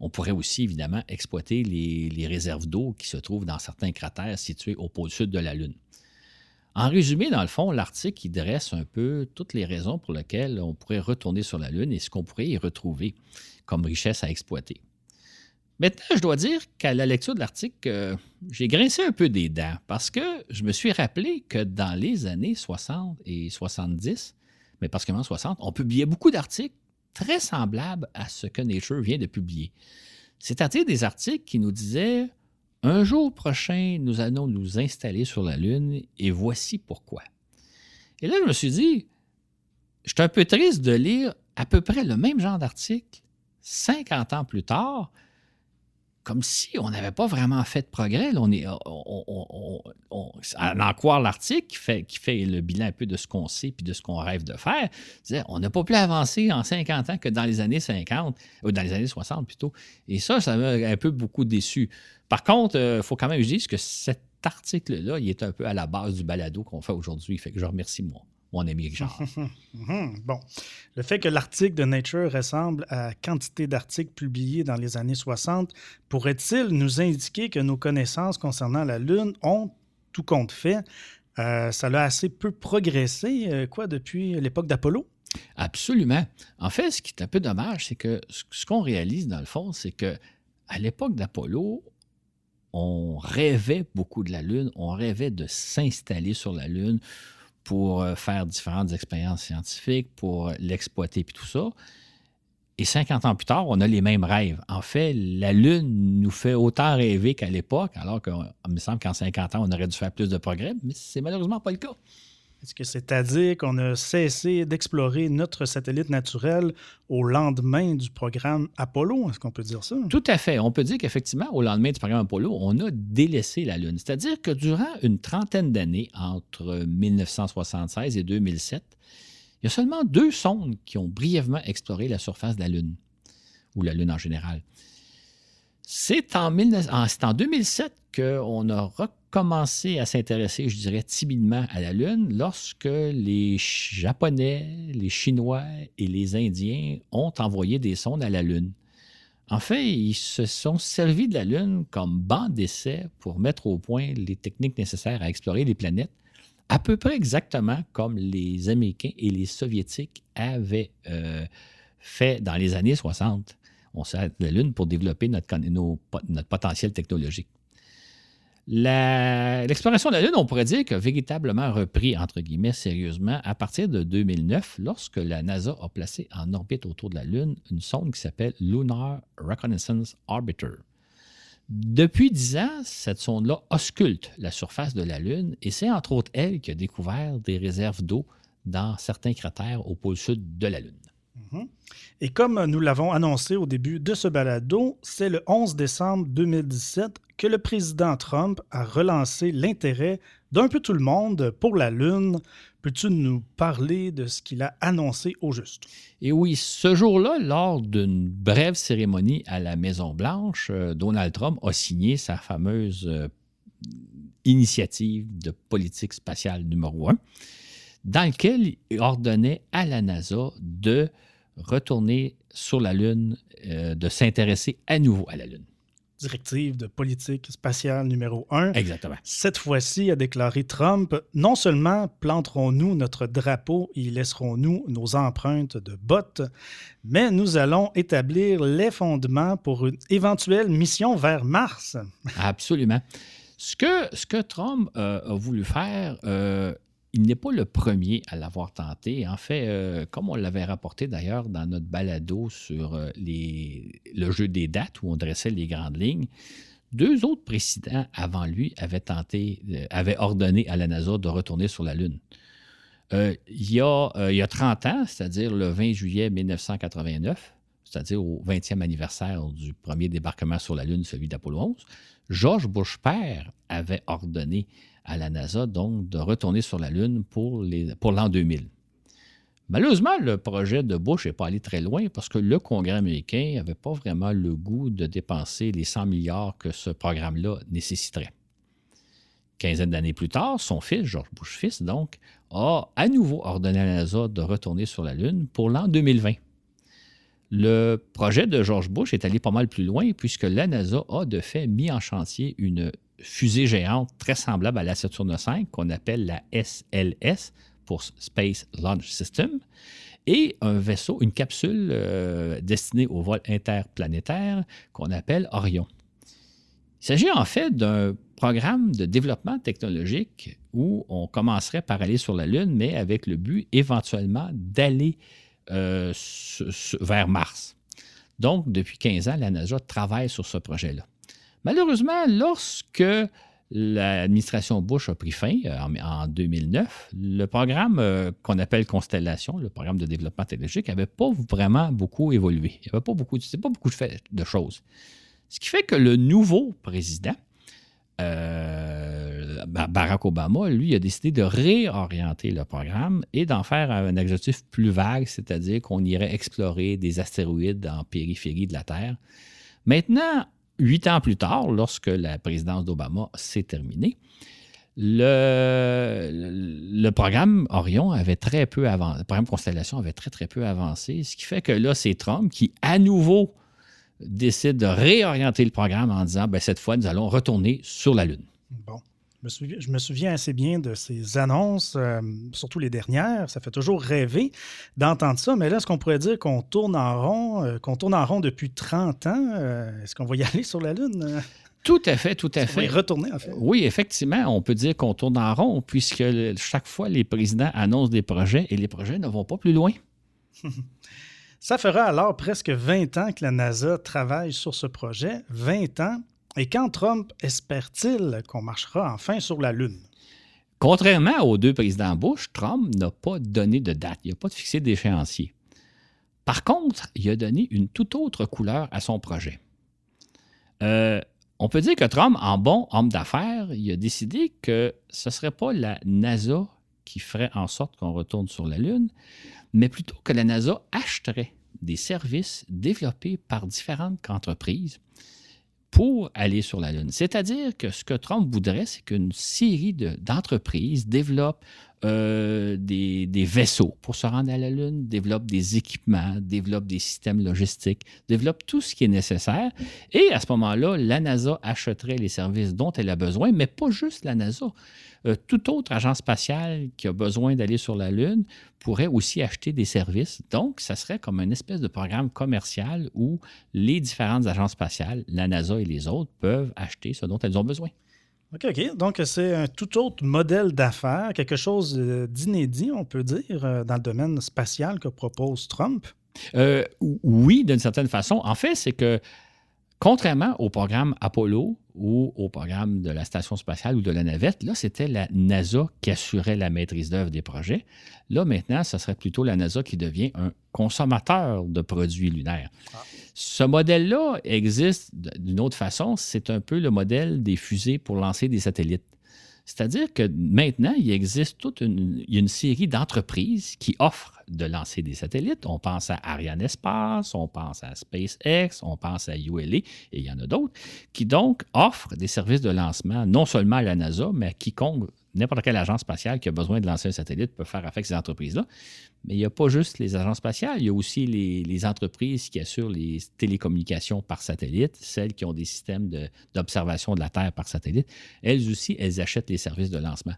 On pourrait aussi, évidemment, exploiter les, réserves d'eau qui se trouvent dans certains cratères situés au pôle sud de la Lune. En résumé, dans le fond, l'article dresse un peu toutes les raisons pour lesquelles on pourrait retourner sur la Lune et ce qu'on pourrait y retrouver comme richesse à exploiter. Maintenant, je dois dire qu'à la lecture de l'article, euh, j'ai grincé un peu des dents parce que je me suis rappelé que dans les années 60 et 70, mais particulièrement 60, on publiait beaucoup d'articles très semblables à ce que Nature vient de publier. C'est-à-dire des articles qui nous disaient un jour prochain, nous allons nous installer sur la Lune et voici pourquoi. Et là, je me suis dit, je suis un peu triste de lire à peu près le même genre d'article 50 ans plus tard, comme si on n'avait pas vraiment fait de progrès. on en croire l'article qui fait, le bilan un peu de ce qu'on sait puis de ce qu'on rêve de faire, on n'a pas plus avancé en 50 ans que dans les années 50, ou dans les années 60 plutôt. Et ça, ça m'a un peu beaucoup déçu. Par contre, il euh, faut quand même que je dise que cet article-là, il est un peu à la base du balado qu'on fait aujourd'hui. Fait que je remercie moi mon ami Richard. Mhm. bon. Le fait que l'article de Nature ressemble à quantité d'articles publiés dans les années 60 pourrait-il nous indiquer que nos connaissances concernant la Lune ont, tout compte fait, euh, ça a assez peu progressé, euh, quoi, depuis l'époque d'Apollo? Absolument. En fait, ce qui est un peu dommage, c'est que ce qu'on réalise, dans le fond, c'est que à l'époque d'Apollo, on rêvait beaucoup de la Lune, on rêvait de s'installer sur la Lune pour euh, faire différentes expériences scientifiques, pour l'exploiter puis tout ça. Et 50 ans plus tard, on a les mêmes rêves. En fait, la Lune nous fait autant rêver qu'à l'époque, alors qu'il me semble qu'en 50 ans, on aurait dû faire plus de progrès, mais c'est malheureusement pas le cas. Est-ce que c'est à dire qu'on a cessé d'explorer notre satellite naturel au lendemain du programme Apollo? Est-ce qu'on peut dire ça? Tout à fait. On peut dire qu'effectivement, au lendemain du programme Apollo, on a délaissé la Lune. C'est-à-dire que durant une trentaine d'années, entre 1976 et 2007, il y a seulement deux sondes qui ont brièvement exploré la surface de la Lune, ou la Lune en général. C'est en, en, 2007 qu'on a commencé à s'intéresser, je dirais, timidement à la Lune lorsque les Japonais, les Chinois et les Indiens ont envoyé des sondes à la Lune. En fait, ils se sont servis de la Lune comme banc d'essai pour mettre au point les techniques nécessaires à explorer les planètes, à peu près exactement comme les Américains et les Soviétiques avaient euh, fait dans les années 60. On sert de la Lune pour développer notre, potentiel technologique. L'exploration de la Lune, on pourrait dire, a véritablement repris, entre guillemets, sérieusement à partir de 2009, lorsque la NASA a placé en orbite autour de la Lune une sonde qui s'appelle Lunar Reconnaissance Orbiter. Depuis dix ans, cette sonde-là ausculte la surface de la Lune et c'est entre autres elle qui a découvert des réserves d'eau dans certains cratères au pôle sud de la Lune. Mhm. Et comme nous l'avons annoncé au début de ce balado, c'est le 11 décembre 2017 que le président Trump a relancé l'intérêt d'un peu tout le monde pour la Lune. Peux-tu nous parler de ce qu'il a annoncé au juste? Et oui, ce jour-là, lors d'une brève cérémonie à la Maison-Blanche, euh, Donald Trump a signé sa fameuse euh, initiative de politique spatiale numéro un, dans laquelle il ordonnait à la NASA de retourner sur la Lune, euh, de s'intéresser à nouveau à la Lune. Directive de politique spatiale numéro un. Exactement. Cette fois-ci, a déclaré Trump, non seulement planterons-nous notre drapeau et laisserons-nous nos empreintes de bottes, mais nous allons établir les fondements pour une éventuelle mission vers Mars. Absolument. Ce que, ce que Trump euh, a voulu faire, euh, il n'est pas le premier à l'avoir tenté. En fait, euh, comme on l'avait rapporté d'ailleurs dans notre balado sur euh, le jeu des dates où on dressait les grandes lignes, deux autres présidents avant lui avaient tenté, euh, avaient ordonné à la NASA de retourner sur la Lune. il, y a, il y a 30 ans, c'est-à-dire le 20 juillet 1989, c'est-à-dire au 20e anniversaire du premier débarquement sur la Lune, celui d'Apollo 11, George Bush avait ordonné à la NASA donc de retourner sur la Lune pour l'an pour 2000. Malheureusement, le projet de Bush n'est pas allé très loin parce que le Congrès américain n'avait pas vraiment le goût de dépenser les 100 milliards que ce programme-là nécessiterait. Quinzaine d'années plus tard, son fils, George Bush fils, donc, a à nouveau ordonné à la NASA de retourner sur la Lune pour l'an 2020. Le projet de George Bush est allé pas mal plus loin puisque la NASA a de fait mis en chantier une fusée géante très semblable à la Saturne V qu'on appelle la SLS pour Space Launch System et un vaisseau, une capsule euh, destinée au vol interplanétaire qu'on appelle Orion. Il s'agit en fait d'un programme de développement technologique où on commencerait par aller sur la Lune, mais avec le but éventuellement d'aller euh, vers Mars. Donc, depuis 15 ans, la NASA travaille sur ce projet-là. Malheureusement, lorsque l'administration Bush a pris fin euh, en, 2009, le programme euh, qu'on appelle Constellation, le programme de développement technologique, n'avait pas vraiment beaucoup évolué. Il n'y avait pas beaucoup, de choses. Ce qui fait que le nouveau président, euh, Barack Obama, lui, a décidé de réorienter le programme et d'en faire un objectif plus vague, c'est-à-dire qu'on irait explorer des astéroïdes en périphérie de la Terre. Maintenant, huit ans plus tard, lorsque la présidence d'Obama s'est terminée, le, programme Orion avait très peu avancé, le programme Constellation avait très, très peu avancé, ce qui fait que là, c'est Trump qui, à nouveau, décide de réorienter le programme en disant ben, cette fois, nous allons retourner sur la Lune. Je me, souviens, assez bien de ces annonces, euh, surtout les dernières. Ça fait toujours rêver d'entendre ça. Mais là, est-ce qu'on pourrait dire qu'on tourne en rond, euh, qu'on tourne en rond depuis 30 ans? Euh, est-ce qu'on va y aller sur la Lune? Tout à fait, tout à fait. On va y retourner, en fait? Oui, effectivement, on peut dire qu'on tourne en rond puisque chaque fois, les présidents annoncent des projets et les projets ne vont pas plus loin. Ça fera alors presque 20 ans que la NASA travaille sur ce projet. 20 ans. Et quand Trump espère-t-il qu'on marchera enfin sur la Lune? Contrairement aux deux présidents Bush, Trump n'a pas donné de date, il n'a pas fixé d'échéancier. Par contre, il a donné une toute autre couleur à son projet. Euh, on peut dire que Trump, en bon homme d'affaires, il a décidé que ce ne serait pas la NASA qui ferait en sorte qu'on retourne sur la Lune, mais plutôt que la NASA achèterait des services développés par différentes entreprises pour aller sur la Lune. C'est-à-dire que ce que Trump voudrait, c'est qu'une série d'entreprises développent euh, des, vaisseaux pour se rendre à la Lune, développent des équipements, développent des systèmes logistiques, développent tout ce qui est nécessaire. Et à ce moment-là, la NASA achèterait les services dont elle a besoin, mais pas juste la NASA. Euh, toute autre agence spatiale qui a besoin d'aller sur la Lune pourrait aussi acheter des services. Donc, ça serait comme une espèce de programme commercial où les différentes agences spatiales, la NASA et les autres, peuvent acheter ce dont elles ont besoin. OK, OK. Donc, c'est un tout autre modèle d'affaires, quelque chose euh, d'inédit, on peut dire, euh, dans le domaine spatial que propose Trump. oui, d'une certaine façon. En fait, c'est que Contrairement au programme Apollo ou au programme de la station spatiale ou de la navette, là, c'était la NASA qui assurait la maîtrise d'œuvre des projets. Là, maintenant, ce serait plutôt la NASA qui devient un consommateur de produits lunaires. Ah. Ce modèle-là existe d'une autre façon. C'est un peu le modèle des fusées pour lancer des satellites. C'est-à-dire que maintenant, il existe toute une, une série d'entreprises qui offrent de lancer des satellites. On pense à Ariane Espace, on pense à SpaceX, on pense à ULA, et il y en a d'autres, qui donc offrent des services de lancement non seulement à la NASA, mais à quiconque, n'importe quelle agence spatiale qui a besoin de lancer un satellite peut faire affaire avec ces entreprises-là. Mais il n'y a pas juste les agences spatiales, il y a aussi les, entreprises qui assurent les télécommunications par satellite, celles qui ont des systèmes d'observation de, la Terre par satellite. Elles aussi, elles achètent les services de lancement.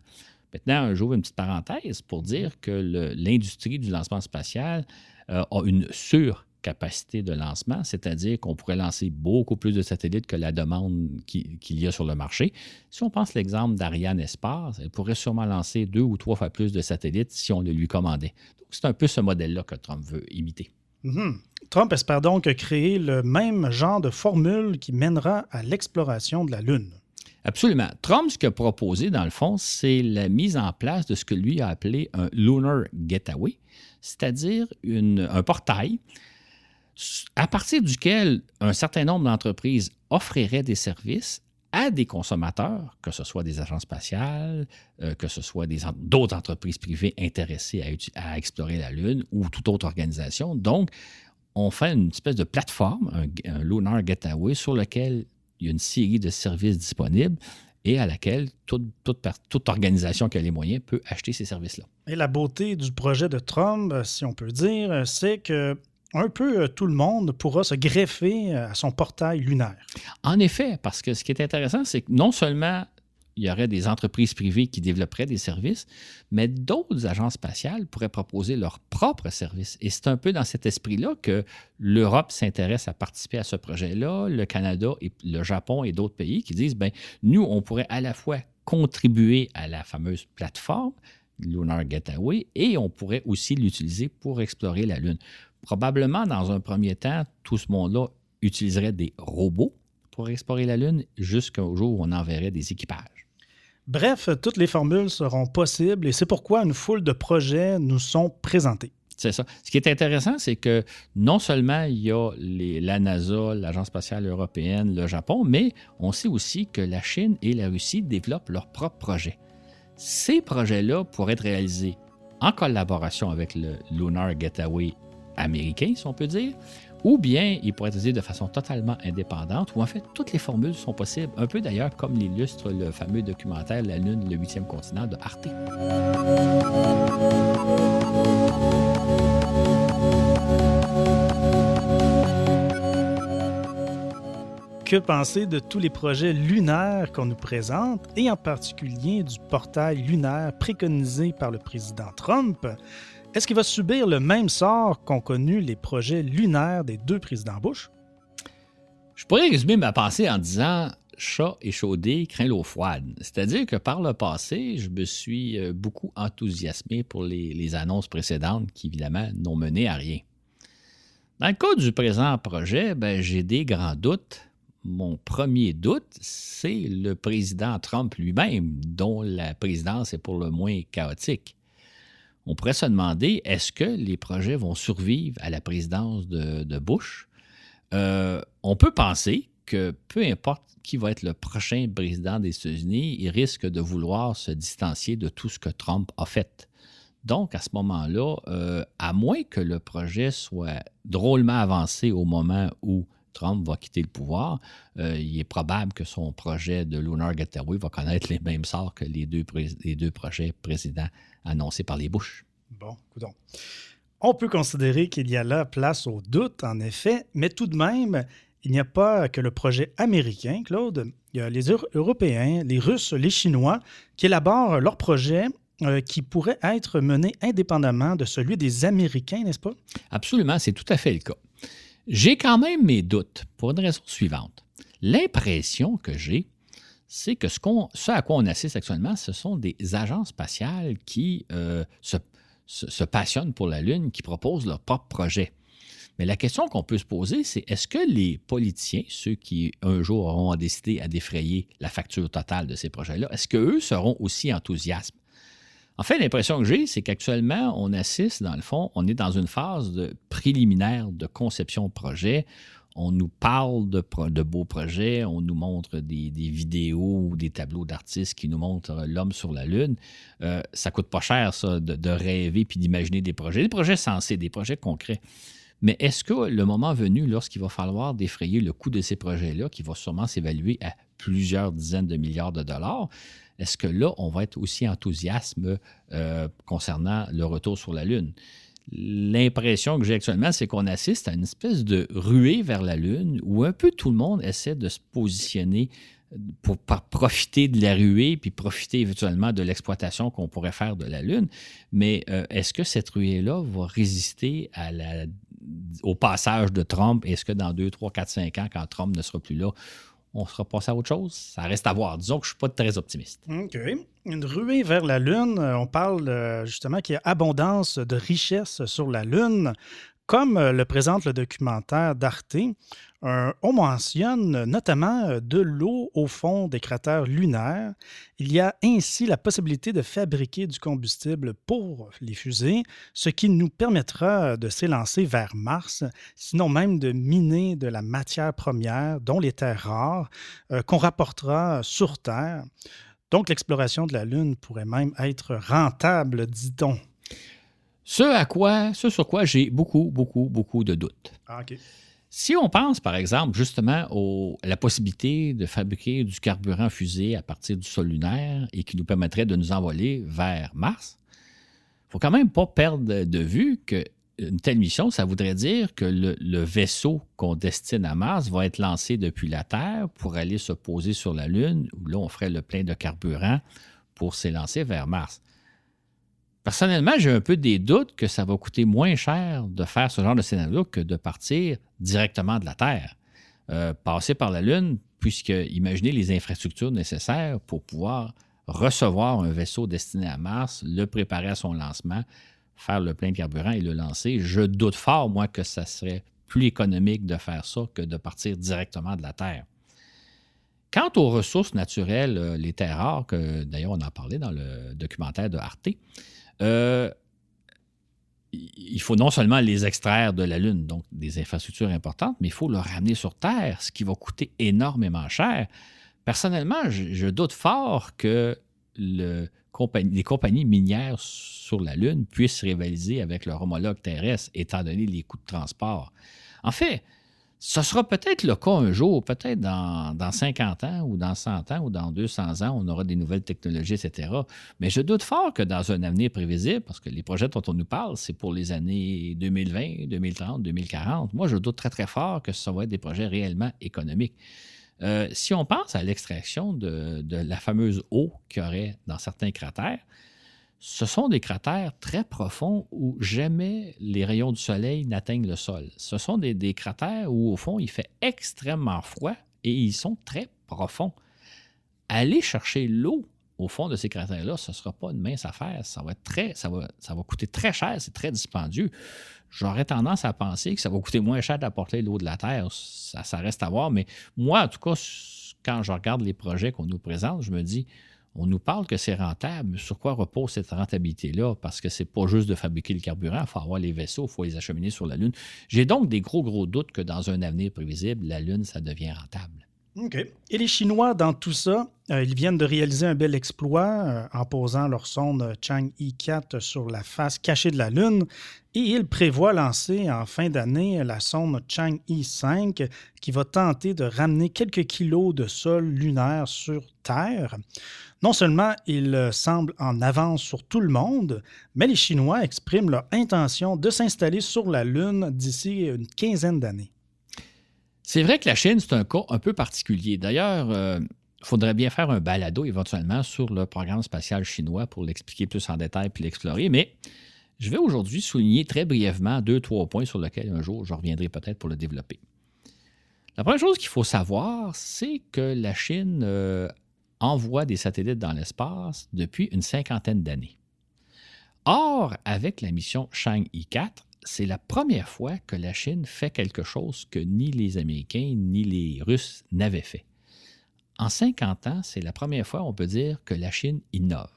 Maintenant, j'ouvre une petite parenthèse pour dire que l'industrie du lancement spatial euh, a une surcapacité de lancement, c'est-à-dire qu'on pourrait lancer beaucoup plus de satellites que la demande qu'il y a sur le marché. Si on pense l'exemple d'Ariane Espace, elle pourrait sûrement lancer deux ou trois fois plus de satellites si on le lui commandait. C'est un peu ce modèle-là que Trump veut imiter. Mm-hmm. Trump espère donc créer le même genre de formule qui mènera à l'exploration de la Lune. Absolument. Trump, ce qu'il a proposé, dans le fond, c'est la mise en place de ce que lui a appelé un Lunar Getaway, c'est-à-dire un portail à partir duquel un certain nombre d'entreprises offriraient des services à des consommateurs, que ce soit des agences spatiales, euh, que ce soit d'autres entreprises privées intéressées à, explorer la Lune ou toute autre organisation. Donc, on fait une espèce de plateforme, un, Lunar Gateway, sur lequel il y a une série de services disponibles et à laquelle toute, toute, organisation qui a les moyens peut acheter ces services-là. Et la beauté du projet de Trump, si on peut dire, c'est que un peu euh, tout le monde pourra se greffer euh, à son portail lunaire. En effet, parce que ce qui est intéressant, c'est que non seulement il y aurait des entreprises privées qui développeraient des services, mais d'autres agences spatiales pourraient proposer leurs propres services. Et c'est un peu dans cet esprit-là que l'Europe s'intéresse à participer à ce projet-là, le Canada et le Japon et d'autres pays qui disent, ben nous, on pourrait à la fois contribuer à la fameuse plateforme, Lunar Gateway, et on pourrait aussi l'utiliser pour explorer la Lune probablement, dans un premier temps, tout ce monde-là utiliserait des robots pour explorer la Lune jusqu'au jour où on enverrait des équipages. Bref, toutes les formules seront possibles et c'est pourquoi une foule de projets nous sont présentés. C'est ça. Ce qui est intéressant, c'est que non seulement il y a la NASA, l'Agence spatiale européenne, le Japon, mais on sait aussi que la Chine et la Russie développent leurs propres projets. Ces projets-là pourraient être réalisés en collaboration avec le Lunar Gateway américain, si on peut dire, ou bien il pourrait être utilisé de façon totalement indépendante, ou en fait, toutes les formules sont possibles, un peu d'ailleurs comme l'illustre le fameux documentaire La Lune, le huitième continent de Arte. Que penser de tous les projets lunaires qu'on nous présente, et en particulier du portail lunaire préconisé par le président Trump? Est-ce qu'il va subir le même sort qu'ont connu les projets lunaires des deux présidents Bush? Je pourrais résumer ma pensée en disant chat échaudé craint l'eau froide. C'est-à-dire que par le passé, je me suis euh, beaucoup enthousiasmé pour les, annonces précédentes qui, évidemment, n'ont mené à rien. Dans le cas du présent projet, ben, j'ai des grands doutes. Mon premier doute, c'est le président Trump lui-même, dont la présidence est pour le moins chaotique on pourrait se demander, est-ce que les projets vont survivre à la présidence de, Bush? Euh, on peut penser que peu importe qui va être le prochain président des États-Unis, il risque de vouloir se distancier de tout ce que Trump a fait. Donc, à ce moment-là, euh, à moins que le projet soit drôlement avancé au moment où Trump va quitter le pouvoir, euh, il est probable que son projet de Lunar Gateway va connaître les mêmes sorts que les deux, les deux projets précédents annoncés par les Bush. Bon, écoutons. On peut considérer qu'il y a là place au doute, en effet, mais tout de même, il n'y a pas que le projet américain, Claude. Il y a les Européens, les Russes, les Chinois qui élaborent leurs projets euh, qui pourraient être menés indépendamment de celui des Américains, n'est-ce pas? Absolument, c'est tout à fait le cas. J'ai quand même mes doutes pour une raison suivante. L'impression que j'ai, c'est que ce, à quoi on assiste actuellement, ce sont des agences spatiales qui euh, se, passionnent pour la Lune, qui proposent leur propre projet. Mais la question qu'on peut se poser, c'est est-ce que les politiciens, ceux qui un jour auront décidé à défrayer la facture totale de ces projets-là, est-ce qu'eux seront aussi enthousiastes? En fait, l'impression que j'ai, c'est qu'actuellement, on assiste, dans le fond, on est dans une phase de préliminaire de conception de projet. On nous parle de, beaux projets, on nous montre des, vidéos ou des tableaux d'artistes qui nous montrent l'homme sur la Lune. Euh, ça coûte pas cher, ça, de, rêver puis d'imaginer des projets. Des projets sensés, des projets concrets. Mais est-ce que le moment venu, lorsqu'il va falloir défrayer le coût de ces projets-là, qui va sûrement s'évaluer à plusieurs dizaines de milliards de dollars, est-ce que là, on va être aussi enthousiasme euh, concernant le retour sur la Lune? L'impression que j'ai actuellement, c'est qu'on assiste à une espèce de ruée vers la Lune où un peu tout le monde essaie de se positionner pour, profiter de la ruée puis profiter éventuellement de l'exploitation qu'on pourrait faire de la Lune. Mais euh, est-ce que cette ruée-là va résister au passage de Trump? Est-ce que dans 2, 3, 4, 5 ans, quand Trump ne sera plus là, on sera passé à autre chose. Ça reste à voir. Disons que je ne suis pas très optimiste. OK. Une ruée vers la Lune. Euh, on parle euh, justement qu'il y a abondance de richesses sur la Lune. Comme euh, le présente le documentaire d'Arte, on mentionne notamment euh, de l'eau au fond des cratères lunaires. Il y a ainsi la possibilité de fabriquer du combustible pour les fusées, ce qui nous permettra de s'élancer vers Mars, sinon même de miner de la matière première, dont les terres rares, euh, qu'on rapportera sur Terre. Donc l'exploration de la Lune pourrait même être rentable, dit-on. Ce à quoi, ce sur quoi j'ai beaucoup, beaucoup, beaucoup de doutes. Ah, si on pense, par exemple, justement à la possibilité de fabriquer du carburant fusée à partir du sol lunaire et qui nous permettrait de nous envoler vers Mars, il faut quand même pas perdre de vue qu'une telle mission, ça voudrait dire que le, vaisseau qu'on destine à Mars va être lancé depuis la Terre pour aller se poser sur la Lune, où là, on ferait le plein de carburant pour s'élancer vers Mars. Personnellement, j'ai un peu des doutes que ça va coûter moins cher de faire ce genre de scénario que de partir directement de la Terre. Euh, passer par la Lune, puisque imaginez les infrastructures nécessaires pour pouvoir recevoir un vaisseau destiné à Mars, le préparer à son lancement, faire le plein de carburant et le lancer. Je doute fort, moi, que ça serait plus économique de faire ça que de partir directement de la Terre. Quant aux ressources naturelles, euh, les terres rares, que d'ailleurs on en parlait dans le documentaire de Arte, euh, il faut non seulement les extraire de la Lune, donc des infrastructures importantes, mais il faut le ramener sur Terre, ce qui va coûter énormément cher. Personnellement, je, doute fort que les compagnies minières sur la Lune puissent rivaliser avec leur homologue terrestre, étant donné les coûts de transport. En fait, ce sera peut-être le cas un jour, peut-être dans, 50 ans ou dans 100 ans ou dans 200 ans, on aura des nouvelles technologies, etc. Mais je doute fort que dans un avenir prévisible, parce que les projets dont on nous parle, c'est pour les années 2020, 2030, 2040. Moi, je doute très, très fort que ça va être des projets réellement économiques. Euh, si on pense à l'extraction de, de, la fameuse eau qu'il y aurait dans certains cratères, ce sont des cratères très profonds où jamais les rayons du soleil n'atteignent le sol. Ce sont des, cratères où, au fond, il fait extrêmement froid et ils sont très profonds. Aller chercher l'eau au fond de ces cratères-là, ce ne sera pas une mince affaire. Ça va, être très, ça ça va coûter très cher, c'est très dispendieux. J'aurais tendance à penser que ça va coûter moins cher d'apporter l'eau de la Terre. Ça, ça reste à voir. Mais moi, en tout cas, quand je regarde les projets qu'on nous présente, je me dis, on nous parle que c'est rentable. Sur quoi repose cette rentabilité-là? Parce que c'est pas juste de fabriquer le carburant, il faut avoir les vaisseaux, il faut les acheminer sur la Lune. J'ai donc des gros, gros doutes que dans un avenir prévisible, la Lune, ça devient rentable. OK. Et les Chinois, dans tout ça, euh, ils viennent de réaliser un bel exploit euh, en posant leur sonde Chang'e 4 sur la face cachée de la Lune. Et ils prévoient lancer en fin d'année la sonde Chang'e 5 qui va tenter de ramener quelques kilos de sol lunaire sur Terre. Non seulement ils semblent en avance sur tout le monde, mais les Chinois expriment leur intention de s'installer sur la Lune d'ici une quinzaine d'années. C'est vrai que la Chine, c'est un cas un peu particulier. D'ailleurs, il euh, faudrait bien faire un balado éventuellement sur le programme spatial chinois pour l'expliquer plus en détail puis l'explorer. Mais je vais aujourd'hui souligner très brièvement deux, trois points sur lesquels un jour je reviendrai peut-être pour le développer. La première chose qu'il faut savoir, c'est que la Chine euh, envoie des satellites dans l'espace depuis une cinquantaine d'années. Or, avec la mission Chang'e 4, c'est la première fois que la Chine fait quelque chose que ni les Américains ni les Russes n'avaient fait. En 50 ans, c'est la première fois, on peut dire, que la Chine innove.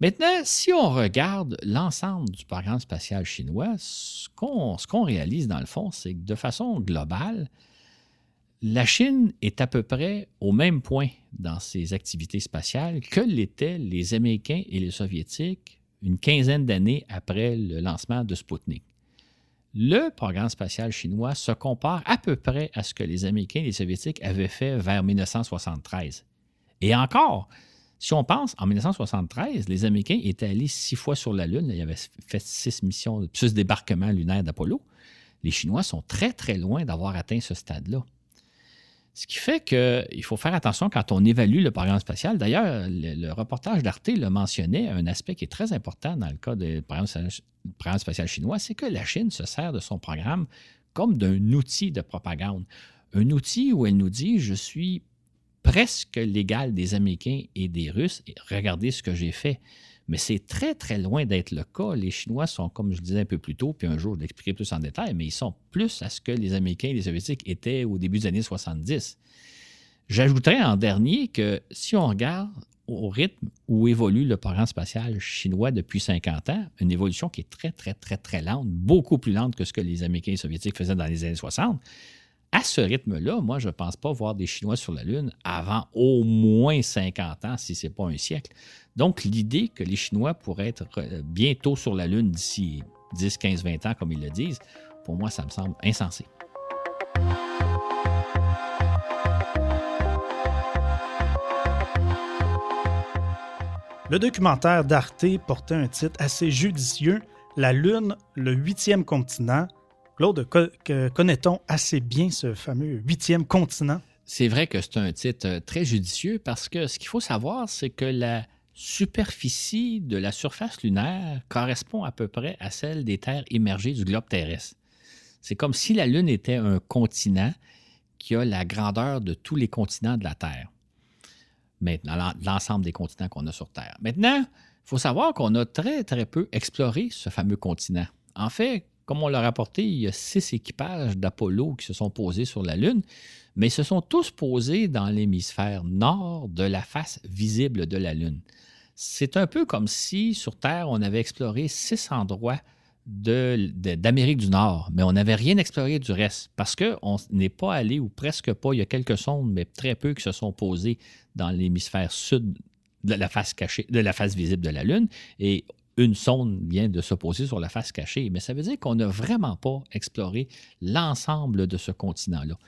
Maintenant, si on regarde l'ensemble du programme spatial chinois, ce qu'on réalise dans le fond, c'est que de façon globale, la Chine est à peu près au même point dans ses activités spatiales que l'étaient les Américains et les Soviétiques une quinzaine d'années après le lancement de Sputnik. Le programme spatial chinois se compare à peu près à ce que les Américains et les Soviétiques avaient fait vers 1973. Et encore, si on pense, en 1973, les Américains étaient allés six fois sur la Lune. Ils avaient fait six missions, plus débarquements lunaires d'Apollo. Les Chinois sont très, très loin d'avoir atteint ce stade-là. Ce qui fait qu'il faut faire attention quand on évalue le programme spatial. D'ailleurs, le, reportage d'Arte le mentionnait, un aspect qui est très important dans le cas du programme, spatial chinois, c'est que la Chine se sert de son programme comme d'un outil de propagande. Un outil où elle nous dit, je suis presque l'égal des Américains et des Russes, et regardez ce que j'ai fait. Mais c'est très, très loin d'être le cas. Les Chinois sont, comme je disais un peu plus tôt, puis un jour je l'expliquerai plus en détail, mais ils sont plus à ce que les Américains et les Soviétiques étaient au début des années 70. J'ajouterais en dernier que si on regarde au rythme où évolue le programme spatial chinois depuis 50 ans, une évolution qui est très, très, très, très lente, beaucoup plus lente que ce que les Américains et les Soviétiques faisaient dans les années 60, à ce rythme-là, moi, je ne pense pas voir des Chinois sur la Lune avant au moins 50 ans, si ce n'est pas un siècle. Donc, l'idée que les Chinois pourraient être euh, bientôt sur la Lune d'ici 10, 15, 20 ans, comme ils le disent, pour moi, ça me semble insensé. Le documentaire d'Arte portait un titre assez judicieux, La Lune, le huitième continent, Claude, connaît-on assez bien ce fameux huitième continent? C'est vrai que c'est un titre euh, très judicieux parce que ce qu'il faut savoir, c'est que la superficie de la surface lunaire correspond à peu près à celle des terres émergées du globe terrestre. C'est comme si la Lune était un continent qui a la grandeur de tous les continents de la Terre. Maintenant, l'ensemble des continents qu'on a sur Terre. Maintenant, il faut savoir qu'on a très, très peu exploré ce fameux continent. En fait, comme on l'a rapporté, il y a six équipages d'Apollo qui se sont posés sur la Lune, mais ils se sont tous posés dans l'hémisphère nord de la face visible de la Lune. C'est un peu comme si sur Terre, on avait exploré six endroits d'Amérique du Nord, mais on n'avait rien exploré du reste parce qu'on n'est pas allé, ou presque pas, il y a quelques sondes, mais très peu qui se sont posés dans l'hémisphère sud de la face cachée, de la face visible de la Lune. Et une sonde vient de se poser sur la face cachée, mais ça veut dire qu'on n'a vraiment pas exploré l'ensemble de ce continent-là.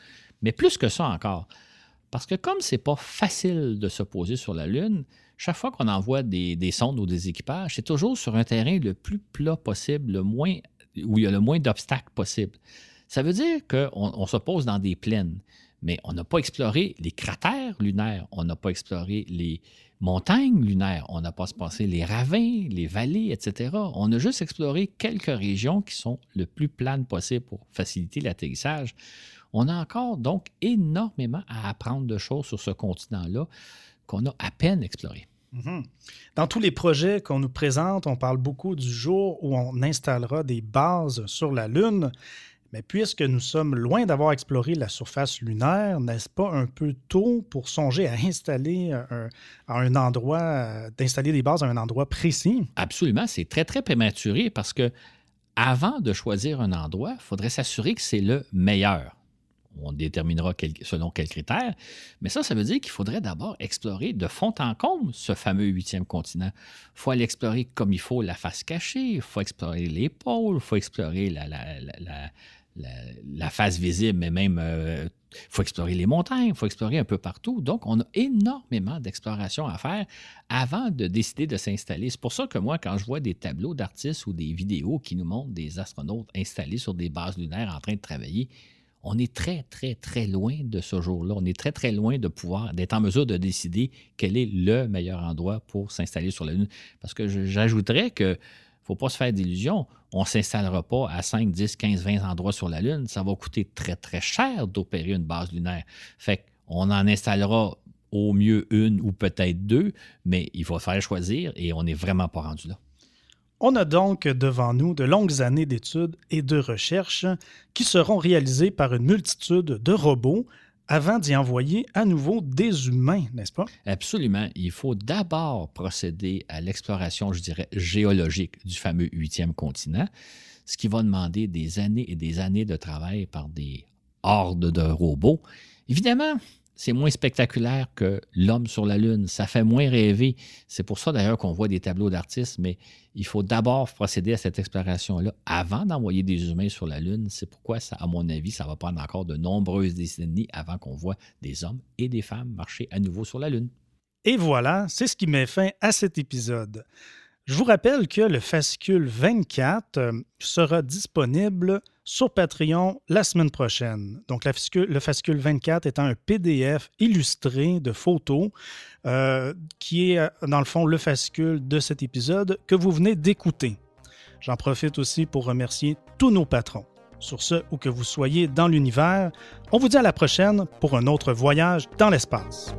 Mais plus que ça encore, parce que comme c'est pas facile de se poser sur la Lune, chaque fois qu'on envoie des, sondes ou des équipages, c'est toujours sur un terrain le plus plat possible, le moins, où il y a le moins d'obstacles possible. Ça veut dire qu'on on se pose dans des plaines, mais on n'a pas exploré les cratères lunaires, on n'a pas exploré les, montagnes lunaires. On n'a pas passé les ravins, les vallées, etc. On a juste exploré quelques régions qui sont le plus planes possible pour faciliter l'atterrissage. On a encore donc énormément à apprendre de choses sur ce continent-là qu'on a à peine exploré. Mhm. Dans tous les projets qu'on nous présente, on parle beaucoup du jour où on installera des bases sur la Lune. Mais puisque nous sommes loin d'avoir exploré la surface lunaire, n'est-ce pas un peu tôt pour songer à installer un, endroit, d'installer des bases à un endroit précis? Absolument, c'est très, très prématuré parce que avant de choisir un endroit, il faudrait s'assurer que c'est le meilleur. On déterminera selon quels critères. Mais ça, ça veut dire qu'il faudrait d'abord explorer de fond en comble ce fameux huitième continent. Il faut aller explorer comme il faut la face cachée, il faut explorer les pôles, il faut explorer la, face visible, mais même, il euh, faut explorer les montagnes, il faut explorer un peu partout. Donc, on a énormément d'exploration à faire avant de décider de s'installer. C'est pour ça que moi, quand je vois des tableaux d'artistes ou des vidéos qui nous montrent des astronautes installés sur des bases lunaires en train de travailler, on est très, très, très loin de ce jour-là. On est très, très loin de pouvoir, d'être en mesure de décider quel est le meilleur endroit pour s'installer sur la Lune. Parce que j'ajouterais que faut pas se faire d'illusions. On ne s'installera pas à 5, 10, 15, 20 endroits sur la Lune. Ça va coûter très, très cher d'opérer une base lunaire. Fait qu'on en installera au mieux une ou peut-être deux, mais il faut faire choisir et on n'est vraiment pas rendu là. On a donc devant nous de longues années d'études et de recherches qui seront réalisées par une multitude de robots avant d'y envoyer à nouveau des humains, n'est-ce pas? Absolument. Il faut d'abord procéder à l'exploration, je dirais, géologique du fameux huitième continent, ce qui va demander des années et des années de travail par des hordes de robots. Évidemment, c'est moins spectaculaire que l'homme sur la Lune. Ça fait moins rêver. C'est pour ça d'ailleurs qu'on voit des tableaux d'artistes, mais il faut d'abord procéder à cette exploration-là avant d'envoyer des humains sur la Lune. C'est pourquoi, à mon avis, ça va prendre encore de nombreuses décennies avant qu'on voit des hommes et des femmes marcher à nouveau sur la Lune. Et voilà, c'est ce qui met fin à cet épisode. Je vous rappelle que le fascicule 24 euh, sera disponible sur Patreon la semaine prochaine. Donc, le fascicule 24 est un PDF illustré de photos euh, qui est, euh, dans le fond, le fascicule de cet épisode que vous venez d'écouter. J'en profite aussi pour remercier tous nos patrons. Sur ce, où que vous soyez dans l'univers, on vous dit à la prochaine pour un autre voyage dans l'espace.